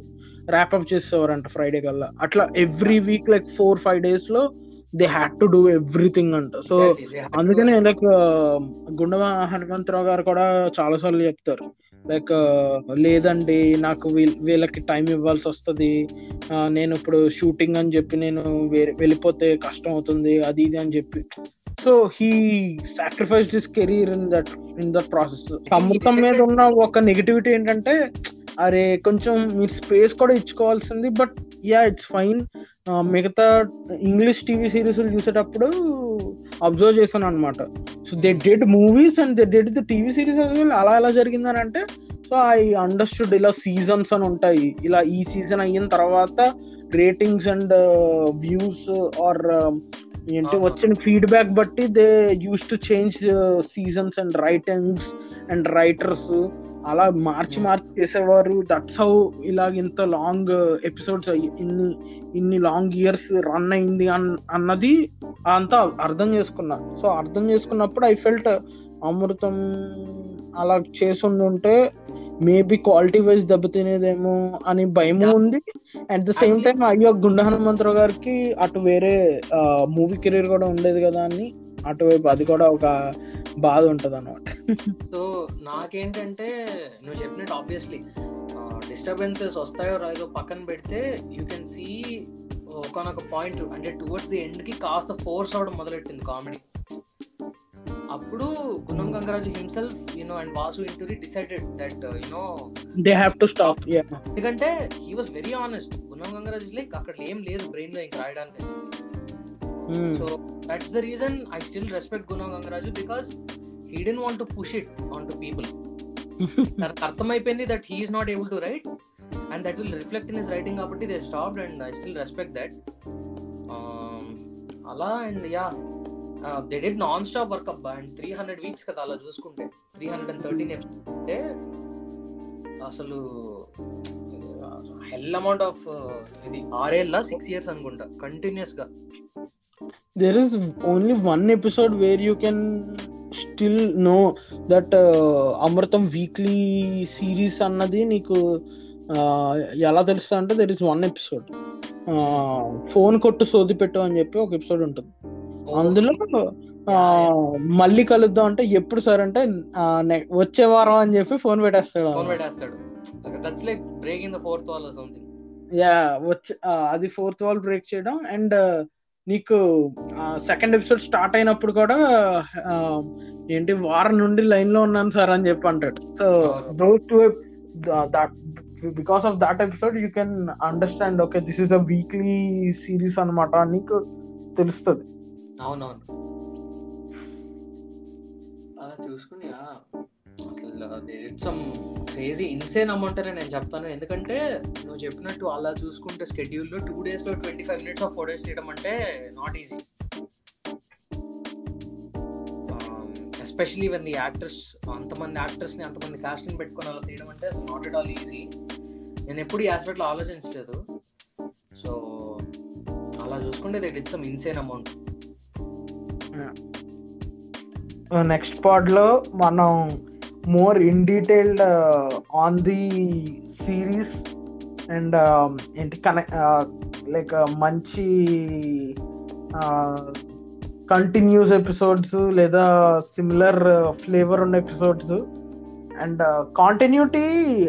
ర్యాప్అప్ చేసేవారంట ఫ్రైడే కల్లా. అట్లా every week like four five డేస్లో they had to do everything అంట. సో అందుకనే లైక్ గుండవ హనుమంతరావు గారు కూడా చాలా సార్లు చెప్తారు. లైక్ లేదండి నాకు వీళ్ళకి టైం ఇవ్వాల్సి వస్తుంది. నేను ఇప్పుడు షూటింగ్ అని చెప్పి నేను వెళ్ళిపోతే కష్టం అవుతుంది అది ఇది అని చెప్పి. So he sacrifice this career in that in that process Amrutham మీద ఉన్న ఒక నెగిటివిటీ ఏంటంటే అరే కొంచెం మీరు స్పేస్ కూడా ఇచ్చుకోవాల్సింది బట్ యా ఇట్స్ ఫైన్ మిగతా ఇంగ్లీష్ టీవీ సిరీస్ చూసేటప్పుడు అబ్జర్వ్ చేశాను అనమాట so they did movies and they did the TV series అలా ఎలా జరిగిందని అంటే సో ఐ అండర్స్టూడ్ ఇలా సీజన్స్ అని ఉంటాయి. ఇలా ఈ సీజన్ అయిన తర్వాత రేటింగ్స్ అండ్ వ్యూస్ ఆర్ ఏంటి. వచ్చిన ఫీడ్బ్యాక్ బట్టి they use to change seasons and writings and writers అలా మార్చి. మార్చి చేసేవారు దట్స్ హౌ ఇలా ఇంత లాంగ్ ఎపిసోడ్స్ ఇన్ని ఇన్ని లాంగ్ ఇయర్స్ రన్ అయింది అన్ అన్నది అంతా అర్థం చేసుకున్నా సో అర్థం చేసుకున్నప్పుడు ఐ ఫెల్ట్ అమృతం అలా చేసుండుంటే మేబీ క్వాలిటీ వైజ్ దెబ్బతినేదేమో అని భయం. ఉంది అట్ ద సేమ్ టైం అయ్యో గుండ హనుమంతరావు గారికి అటు వేరే మూవీ కెరీర్ కూడా ఉండేది కదా అని అటువైపు అది కూడా ఒక బాధ ఉంటది అనమాట సో నాకేంటంటే నువ్వు చెప్పినట్టు ఆబ్వియస్లీ డిస్టర్బెన్సెస్ వస్తాయో రాదో పక్కన పెడితే యూ కెన్ సీ ఒకనొక పాయింట్ అంటే టువర్డ్స్ ది ఎండ్కి కాస్త ఫోర్స్ అవడం మొదలెట్టింది కామెడీ అప్పుడు Gunnam Gangaraju himself you know and Vasu Inturi decided that you know they have to stop ఎందుకంటే he was very honest Gunnam Gangaraju like అక్కడ ఏం లేదు బ్రెయిన్లో ఇంక రాయడానికి. That's the reason I still respect Gunnam Gangaraju because he didn't want to push it on to people తనకు అర్థమైపోయింది that he's not able to write and that will reflect in his writing కాబట్టి they stopped and I still respect that అలా and yeah they did non stop work అబ్బా and three hundred weeks కదా అలా చూసుకుంటే. Three hundred and thirteen అంటే అసలు హెల్ amount of ఇది ఆరేళ్ళ సిక్స్ ఇయర్స్ అనుకుంటా కంటిన్యూస్గా. There is only one episode where you can still know that uh, Amrutham weekly series అన్నది నీకు uh, ఎలా తెలుస్తా అంటే there is one episode phone కొట్టు సోది పెట్టు అని చెప్పి ఒక ఎపిసోడ్ ఉంటుంది. అందులో ఆ, మళ్ళీ కలుద్దాం అంటే ఎప్పుడు సార్ అంటే ne- వచ్చే వారం అని చెప్పి ఫోన్ పెట్టేస్తాడు ఫోన్ పెట్టేస్తాడు. That's like breaking the fourth wall something yeah వచ్చి అది ఫోర్త్ వాల్ బ్రేక్ చేయడం అండ్ నీకు సెకండ్ ఎపిసోడ్ స్టార్ట్ అయినప్పుడు కూడా ఏంటి వారం నుండి లైన్లో ఉన్నాను సార్ అని చెప్పి అంటాడు. So. Those to that because of that episode you can understand okay this is a weekly series అనమాట నీకు తెలుస్తుంది. అవునవును. అలా చూసుకుని అసలు సమ్ క్రేజీ ఇన్సేన్ అమౌంట్ అని నేను చెప్తాను. ఎందుకంటే నువ్వు చెప్పినట్టు అలా చూసుకుంటే స్కెడ్యూల్లో టూ డేస్లో twenty five minutes of photos తీయడం అంటే not easy especially when the actors అంతమంది యాక్టర్స్ని అంతమంది కాస్టింగ్ పెట్టుకొని అలా తీయడం అంటే నాట్ ఎట్ ఆల్ ఈజీ నేను ఎప్పుడు ఈ ఆస్పెక్ట్ ఆలోచించలేదు. సో అలా చూసుకుంటే they it's some insane amount next more in detailed on the series and ఏంటి కనెక్ట్ లైక్ మంచి కంటిన్యూస్ ఎపిసోడ్స్ లేదా సిమిలర్ ఫ్లేవర్ ఉన్న ఎపిసోడ్స్ అండ్ కాంటిన్యూటీ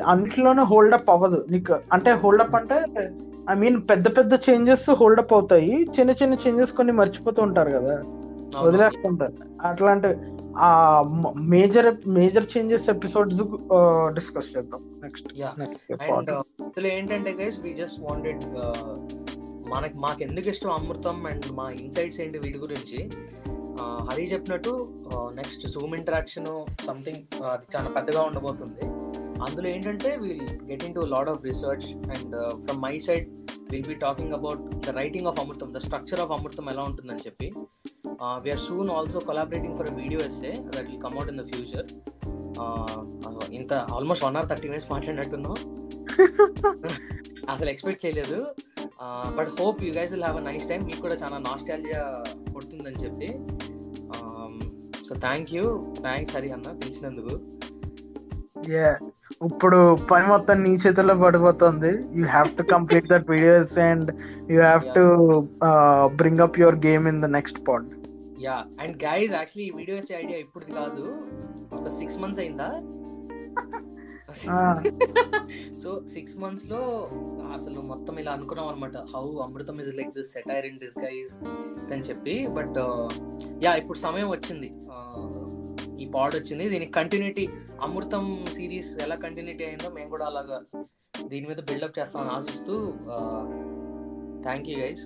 అన్నిట్లోనే హోల్డప్ అవ్వదు. నీకు అంటే హోల్డప్ అంటే ఐ మీన్ పెద్ద పెద్ద చేంజెస్ హోల్డప్ అవుతాయి. చిన్న చిన్న చేంజెస్ కొన్ని మర్చిపోతూ ఉంటారు కదా. వదిలేస్తుంటారు. అట్లాంటి major major changes episodes discuss చేద్దాం. నెక్స్ట్ అండ్ ఇందులో ఏంటంటే గైస్ వి జస్ట్ వాంటెడ్ మనకి మాకు ఎందుకు ఇష్టం అమృతం అండ్ మా ఇన్సైట్స్ ఏంటి వీటి గురించి? Uh, హరి చెప్పినట్టు నెక్స్ట్ జూమ్ ఇంటరాక్షన్ సంథింగ్ అది చాలా పెద్దగా ఉండబోతుంది. అందులో ఏంటంటే will get in to lot of research and from my side will be talking about the writing of Amrutham the structure of Amrutham ఎలా ఉంటుందని చెప్పి. We're soon also collaborating for video essay that will come out in the future ఇంత almost one hour thirty minutes మాట్లాడినట్టున్నాం అసలు expect చేయలేదు. But hope you guys will have a nice time మీకు కూడా చాలా nostalgia కొడుతుందని చెప్పి. So thank you thanks Hari అన్న. పిలిచినందుకు. ఇప్పుడు పని మొత్తం నీ చేతుల్లో పడిపోతుంది. You have to complete that videos and you have to bring up your game in the next part yeah and guys actually ఈ వీడియో వేసే ఐడియా ఇప్పుడు కాదు. ఒక సిక్స్ మంత్స్ అయిందా? సో సిక్స్ మంత్స్లో అసలు మొత్తం ఇలా అనుకున్నాం అనమాట how Amrutham is like this satire in this guys అని చెప్పి. బట్ యా ఇప్పుడు సమయం వచ్చింది. Uh, ఈ పాడ్ వచ్చింది. దీనికి కంటిన్యూటీ అమృతం సిరీస్ ఎలా కంటిన్యూటీ అయిందో మేము కూడా అలాగా దీని మీద బిల్డప్ చేస్తామని ఆశిస్తూ థ్యాంక్ యూ గైస్